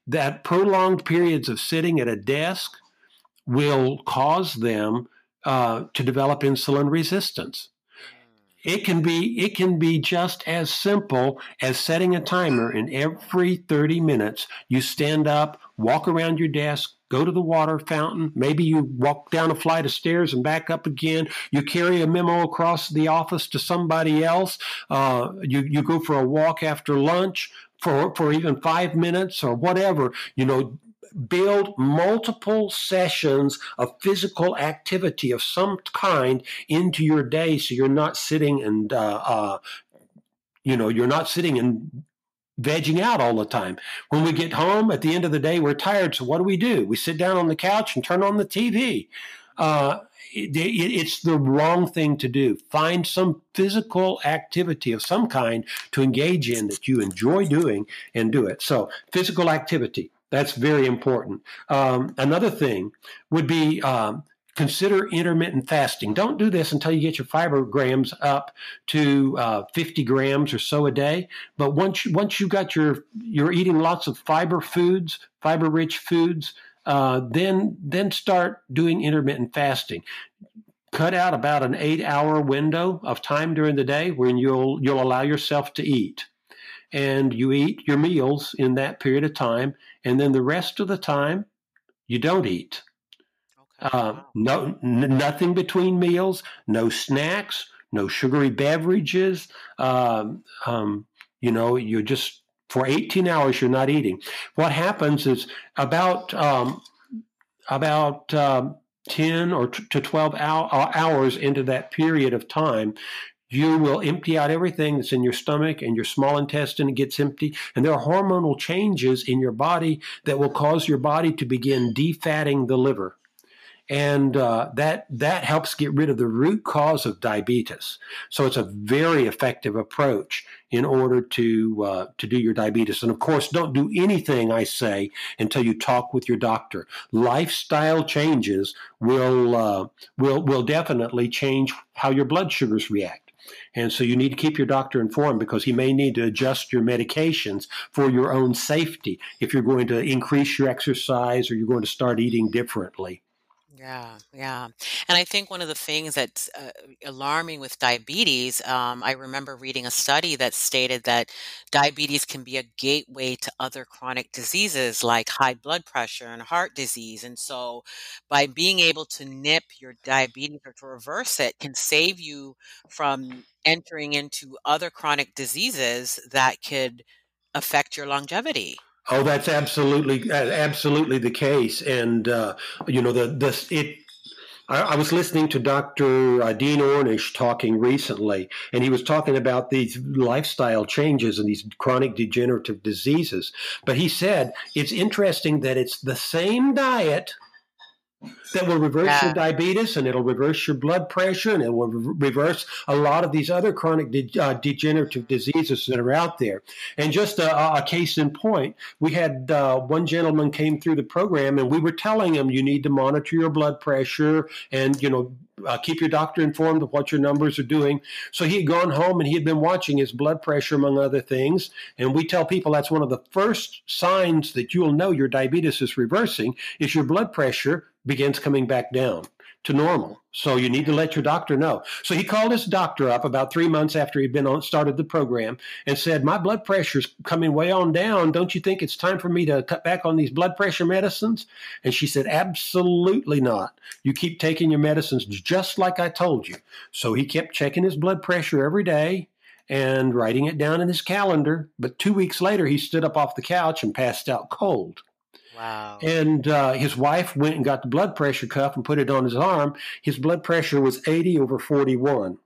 that prolonged periods of sitting at a desk will cause them uh, to develop insulin resistance. It can be it can be just as simple as setting a timer and every 30 minutes you stand up, walk around your desk, go to the water fountain. Maybe you walk down a flight of stairs and back up again. You carry a memo across the office to somebody else. Uh, you, you go for a walk after lunch for, for even five minutes or whatever. You know, build multiple sessions of physical activity of some kind into your day so you're not sitting and uh, uh, you know you're not sitting and vegging out all the time. When we get home at the end of the day, we're tired. So what do we do? We sit down on the couch and turn on the TV. Uh, it, it, it's the wrong thing to do. Find some physical activity of some kind to engage in that you enjoy doing and do it. So, physical activity, that's very important. Um, another thing would be um, consider intermittent fasting. Don't do this until you get your fiber grams up to uh, 50 grams or so a day. But once you, once you got your you're eating lots of fiber foods, fiber rich foods, uh, then then start doing intermittent fasting. Cut out about an eight hour window of time during the day when you'll you'll allow yourself to eat, and you eat your meals in that period of time, and then the rest of the time you don't eat uh, no, n- nothing between meals, no snacks, no sugary beverages. Um, um, you know, you're just for 18 hours you're not eating. What happens is about um, about um, 10 or t- to 12 uh, hours into that period of time, you will empty out everything that's in your stomach and your small intestine gets empty. And there are hormonal changes in your body that will cause your body to begin defatting the liver and uh, that that helps get rid of the root cause of diabetes. So it's a very effective approach in order to uh, to do your diabetes. And of course, don't do anything I say until you talk with your doctor. Lifestyle changes will uh, will will definitely change how your blood sugars react. And so you need to keep your doctor informed because he may need to adjust your medications for your own safety if you're going to increase your exercise or you're going to start eating differently. Yeah, yeah. And I think one of the things that's uh, alarming with diabetes, um, I remember reading a study that stated that diabetes can be a gateway to other chronic diseases like high blood pressure and heart disease. And so by being able to nip your diabetes or to reverse it can save you from entering into other chronic diseases that could affect your longevity. Oh, that's absolutely absolutely the case, and uh, you know the the it. I, I was listening to Dr. Uh, Dean Ornish talking recently, and he was talking about these lifestyle changes and these chronic degenerative diseases. But he said it's interesting that it's the same diet that will reverse yeah. your diabetes and it'll reverse your blood pressure and it will re- reverse a lot of these other chronic de- uh, degenerative diseases that are out there. And just a, a case in point, we had uh, one gentleman came through the program and we were telling him you need to monitor your blood pressure and you know uh, keep your doctor informed of what your numbers are doing. So he had gone home and he had been watching his blood pressure, among other things. And we tell people that's one of the first signs that you'll know your diabetes is reversing is your blood pressure begins coming back down to normal. So you need to let your doctor know. So he called his doctor up about three months after he'd been on started the program and said, "My blood pressure's coming way on down. Don't you think it's time for me to cut back on these blood pressure medicines?" And she said, "Absolutely not. You keep taking your medicines just like I told you." So he kept checking his blood pressure every day and writing it down in his calendar. But two weeks later, he stood up off the couch and passed out cold. Wow. And uh, his wife went and got the blood pressure cuff and put it on his arm. His blood pressure was 80 over 41.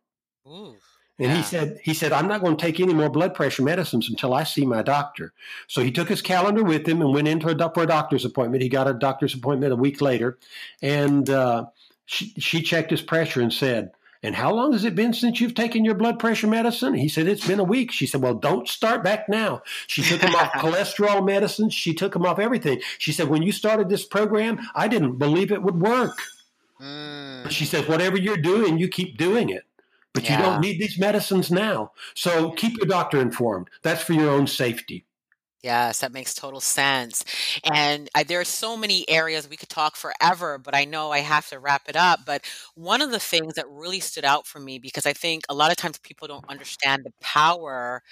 Ooh. And yeah. he said, he said, I'm not going to take any more blood pressure medicines until I see my doctor. So he took his calendar with him and went into a, for a doctor's appointment. He got a doctor's appointment a week later, and uh, she, she checked his pressure and said, and how long has it been since you've taken your blood pressure medicine? He said, It's been a week. She said, Well, don't start back now. She took him off (laughs) cholesterol medicines. She took him off everything. She said, When you started this program, I didn't believe it would work. Mm. But she said, Whatever you're doing, you keep doing it. But yeah. you don't need these medicines now. So keep your doctor informed. That's for your own safety. Yes, that makes total sense. And I, there are so many areas we could talk forever, but I know I have to wrap it up. But one of the things that really stood out for me, because I think a lot of times people don't understand the power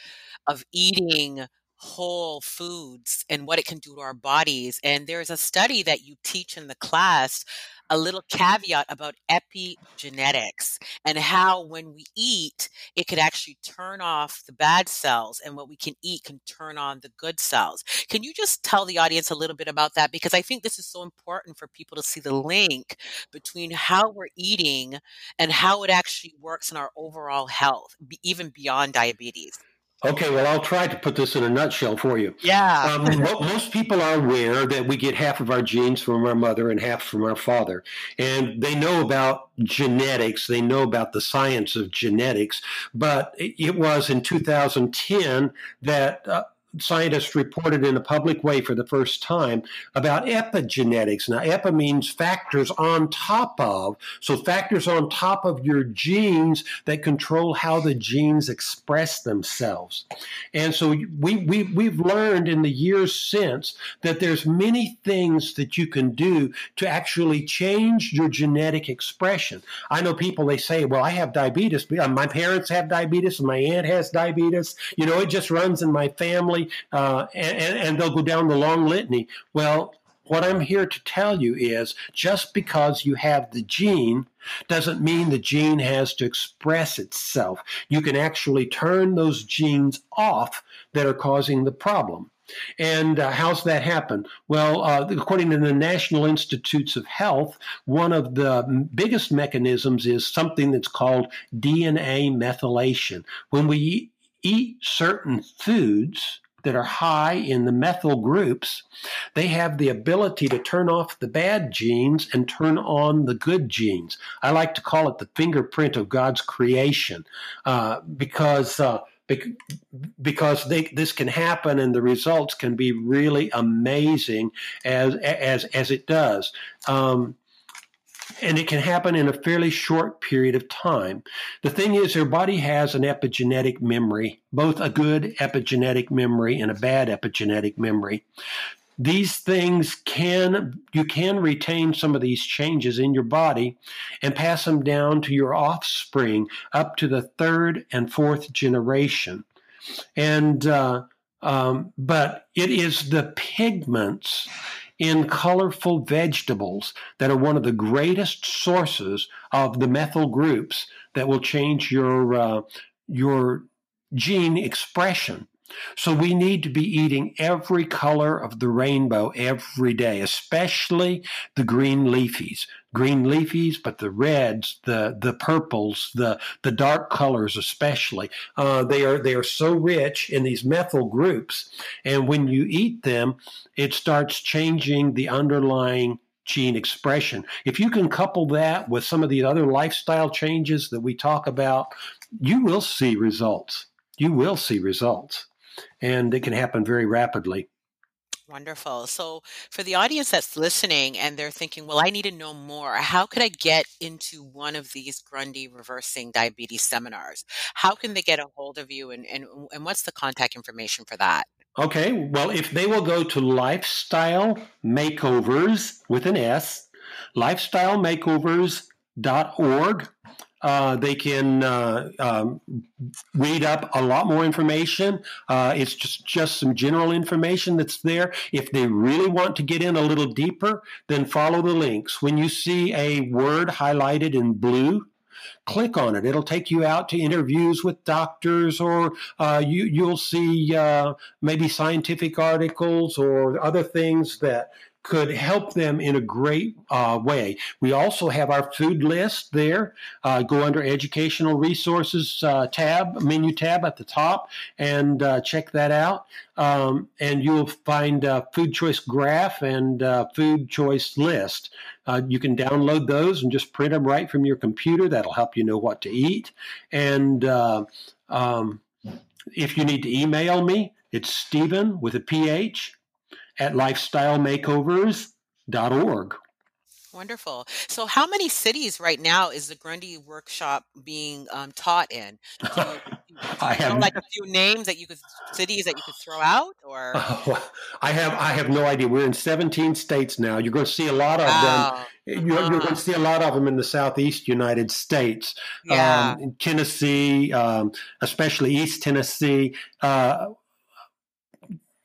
of eating whole foods and what it can do to our bodies. And there's a study that you teach in the class a little caveat about epigenetics and how when we eat, it could actually turn off the bad cells and what we can eat can turn on the good cells. Can you just tell the audience a little bit about that? Because I think this is so important for people to see the link between how we're eating and how it actually works in our overall health, even beyond diabetes. Okay, well, I'll try to put this in a nutshell for you. Yeah. Um, (laughs) most people are aware that we get half of our genes from our mother and half from our father. And they know about genetics, they know about the science of genetics. But it was in 2010 that uh, scientists reported in a public way for the first time about epigenetics. Now, epi means factors on top of, so factors on top of your genes that control how the genes express themselves. And so we, we, we've learned in the years since that there's many things that you can do to actually change your genetic expression. I know people, they say, well, I have diabetes. My parents have diabetes, and my aunt has diabetes. You know, it just runs in my family uh, and, and they'll go down the long litany. Well, what I'm here to tell you is just because you have the gene doesn't mean the gene has to express itself. You can actually turn those genes off that are causing the problem. And uh, how's that happen? Well, uh, according to the National Institutes of Health, one of the biggest mechanisms is something that's called DNA methylation. When we eat certain foods, that are high in the methyl groups, they have the ability to turn off the bad genes and turn on the good genes. I like to call it the fingerprint of God's creation uh, because. Uh, because they, this can happen and the results can be really amazing as as as it does. Um, and it can happen in a fairly short period of time. The thing is, your body has an epigenetic memory, both a good epigenetic memory and a bad epigenetic memory. These things can, you can retain some of these changes in your body and pass them down to your offspring up to the third and fourth generation. And, uh, um, but it is the pigments in colorful vegetables that are one of the greatest sources of the methyl groups that will change your uh, your gene expression. So we need to be eating every color of the rainbow every day, especially the green leafies. Green leafies, but the reds, the the purples, the the dark colors, especially. Uh, they are they are so rich in these methyl groups, and when you eat them, it starts changing the underlying gene expression. If you can couple that with some of the other lifestyle changes that we talk about, you will see results. You will see results and it can happen very rapidly. Wonderful. So, for the audience that's listening and they're thinking, well, I need to know more, how could I get into one of these Grundy reversing diabetes seminars? How can they get a hold of you and, and, and what's the contact information for that? Okay. Well, if they will go to Lifestyle Makeovers with an S, lifestylemakeovers.org, uh, they can uh, um, read up a lot more information. Uh, it's just, just some general information that's there. If they really want to get in a little deeper, then follow the links. When you see a word highlighted in blue, click on it. It'll take you out to interviews with doctors, or uh, you you'll see uh, maybe scientific articles or other things that could help them in a great uh, way. We also have our food list there. Uh, go under Educational Resources uh, tab, menu tab at the top, and uh, check that out. Um, and you'll find food choice graph and food choice list. Uh, you can download those and just print them right from your computer. That'll help you know what to eat. And uh, um, if you need to email me, it's Stephen with a PH at lifestylemakeovers.org. Wonderful. So, how many cities right now is the Grundy workshop being um, taught in? (laughs) You, I have know, like a few names that you could cities that you could throw out, or (laughs) oh, I have I have no idea. We're in 17 states now. You're going to see a lot of wow. them. You're, uh-huh. you're, going to see a lot of them in the southeast United States, yeah. um, Tennessee, um, especially East Tennessee, uh,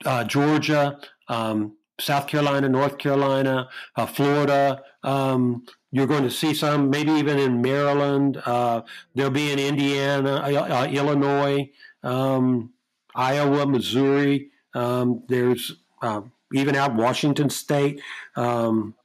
uh, Georgia um, South Carolina, North Carolina, uh, Florida. Um, you're going to see some, maybe even in Maryland. Uh, there'll be in Indiana, uh, uh Illinois, um, Iowa, Missouri. Um, there's uh, even out Washington State, um,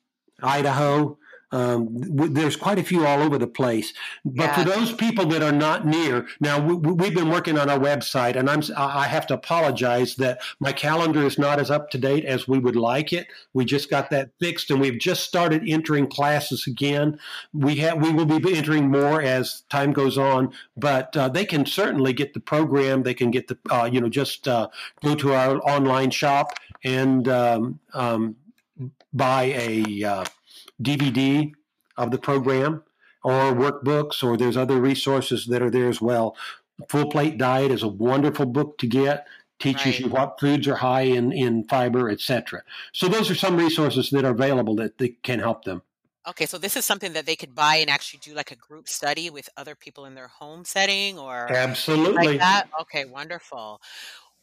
Idaho. Um, w- there's quite a few all over the place. But yeah. for those people that are not near, now we, have been working on our website, and I'm I have to apologize that my calendar is not as up to date as we would like it. We just got that fixed, and we've just started entering classes again. We have we will be entering more as time goes on, but uh, they can certainly get the program. They can get the uh, you know just uh, go to our online shop and um, um, buy a DVD of the program or workbooks, or there's other resources that are there as well. Full Plate Diet is a wonderful book to get. Teaches right. you what foods are high in, in fiber, etc. So those are some resources that are available that, that can help them. Okay, so this is something that they could buy and actually do like a group study with other people in their home setting or absolutely like that. Okay, wonderful.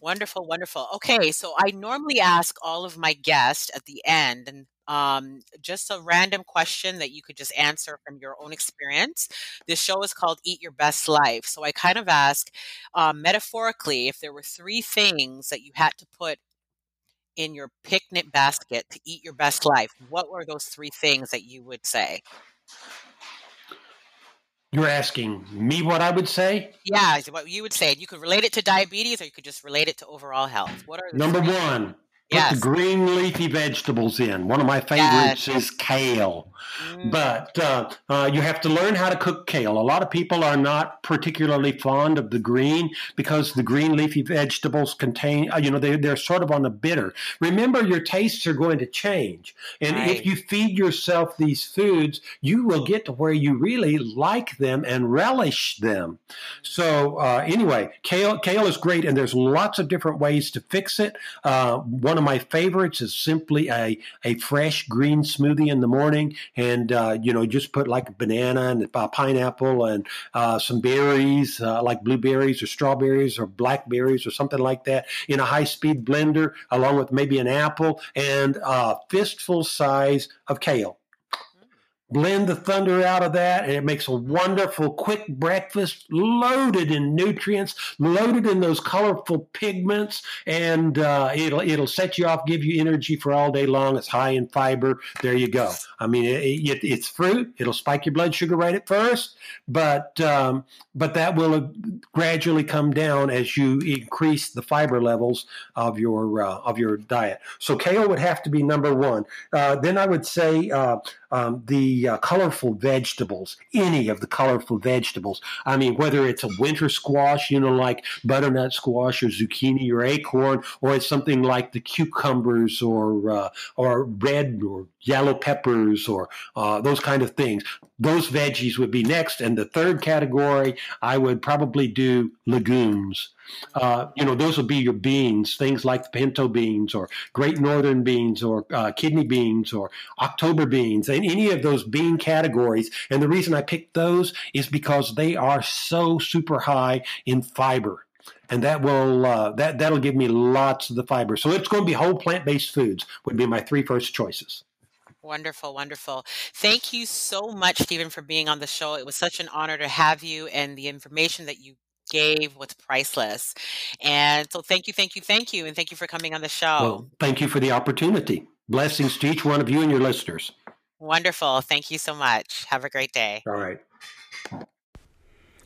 Wonderful, wonderful. Okay, so I normally ask all of my guests at the end, and um, just a random question that you could just answer from your own experience. This show is called Eat Your Best Life. So I kind of ask, um, metaphorically, if there were three things that you had to put in your picnic basket to eat your best life, what were those three things that you would say? You're asking me what I would say? Yeah, what you would say. You could relate it to diabetes or you could just relate it to overall health. What are Number one, yes. the green leafy vegetables in. One of my favorites yes. is kale. Mm. But uh, uh, you have to learn how to cook kale. A lot of people are not particularly fond of the green because the green leafy vegetables contain, uh, you know, they, they're sort of on the bitter. Remember, your tastes are going to change. And right. if you feed yourself these foods, you will get to where you really like them and relish them. So, uh, anyway, kale, kale is great, and there's lots of different ways to fix it. Uh, one of my favorites is simply a, a fresh green smoothie in the morning and uh, you know just put like a banana and a pineapple and uh, some berries uh, like blueberries or strawberries or blackberries or something like that in a high speed blender along with maybe an apple and a fistful size of kale blend the thunder out of that, and it makes a wonderful, quick breakfast loaded in nutrients, loaded in those colorful pigments, and uh, it'll it'll set you off, give you energy for all day long. It's high in fiber. There you go. I mean, it, it, it's fruit. It'll spike your blood sugar right at first, but um, but that will gradually come down as you increase the fiber levels of your uh, of your diet. So kale would have to be number one. Uh, then I would say uh, um, the uh, colorful vegetables, any of the colorful vegetables. I mean, whether it's a winter squash, you know, like butternut squash or zucchini or acorn, or it's something like the cucumbers or uh, or red or yellow peppers or uh, those kind of things. Those veggies would be next. And the third category, I would probably do legumes. Uh, you know, those would be your beans, things like the pinto beans or great northern beans or uh, kidney beans or October beans, and any of those bean categories. And the reason I picked those is because they are so super high in fiber and that will uh, that that'll give me lots of the fiber. So it's going to be whole plant based foods would be my three first choices. Wonderful, wonderful. Thank you so much, Stephen, for being on the show. It was such an honor to have you, and the information that you gave was priceless. And so, thank you, thank you, thank you, and thank you for coming on the show. Well, thank you for the opportunity. Blessings to each one of you and your listeners. Wonderful. Thank you so much. Have a great day. All right.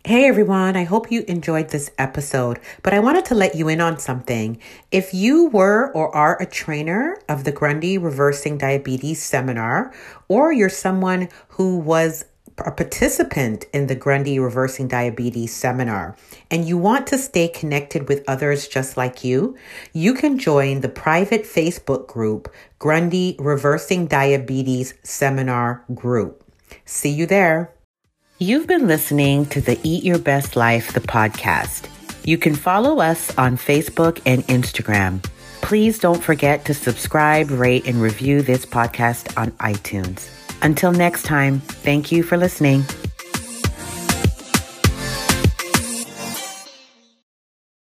Hey everyone, I hope you enjoyed this episode, but I wanted to let you in on something. If you were or are a trainer of the Grundy Reversing Diabetes Seminar, or you're someone who was a participant in the Grundy Reversing Diabetes Seminar, and you want to stay connected with others just like you, you can join the private Facebook group Grundy Reversing Diabetes Seminar Group. See you there. You've been listening to the Eat Your Best Life, the podcast. You can follow us on Facebook and Instagram. Please don't forget to subscribe, rate, and review this podcast on iTunes. Until next time, thank you for listening.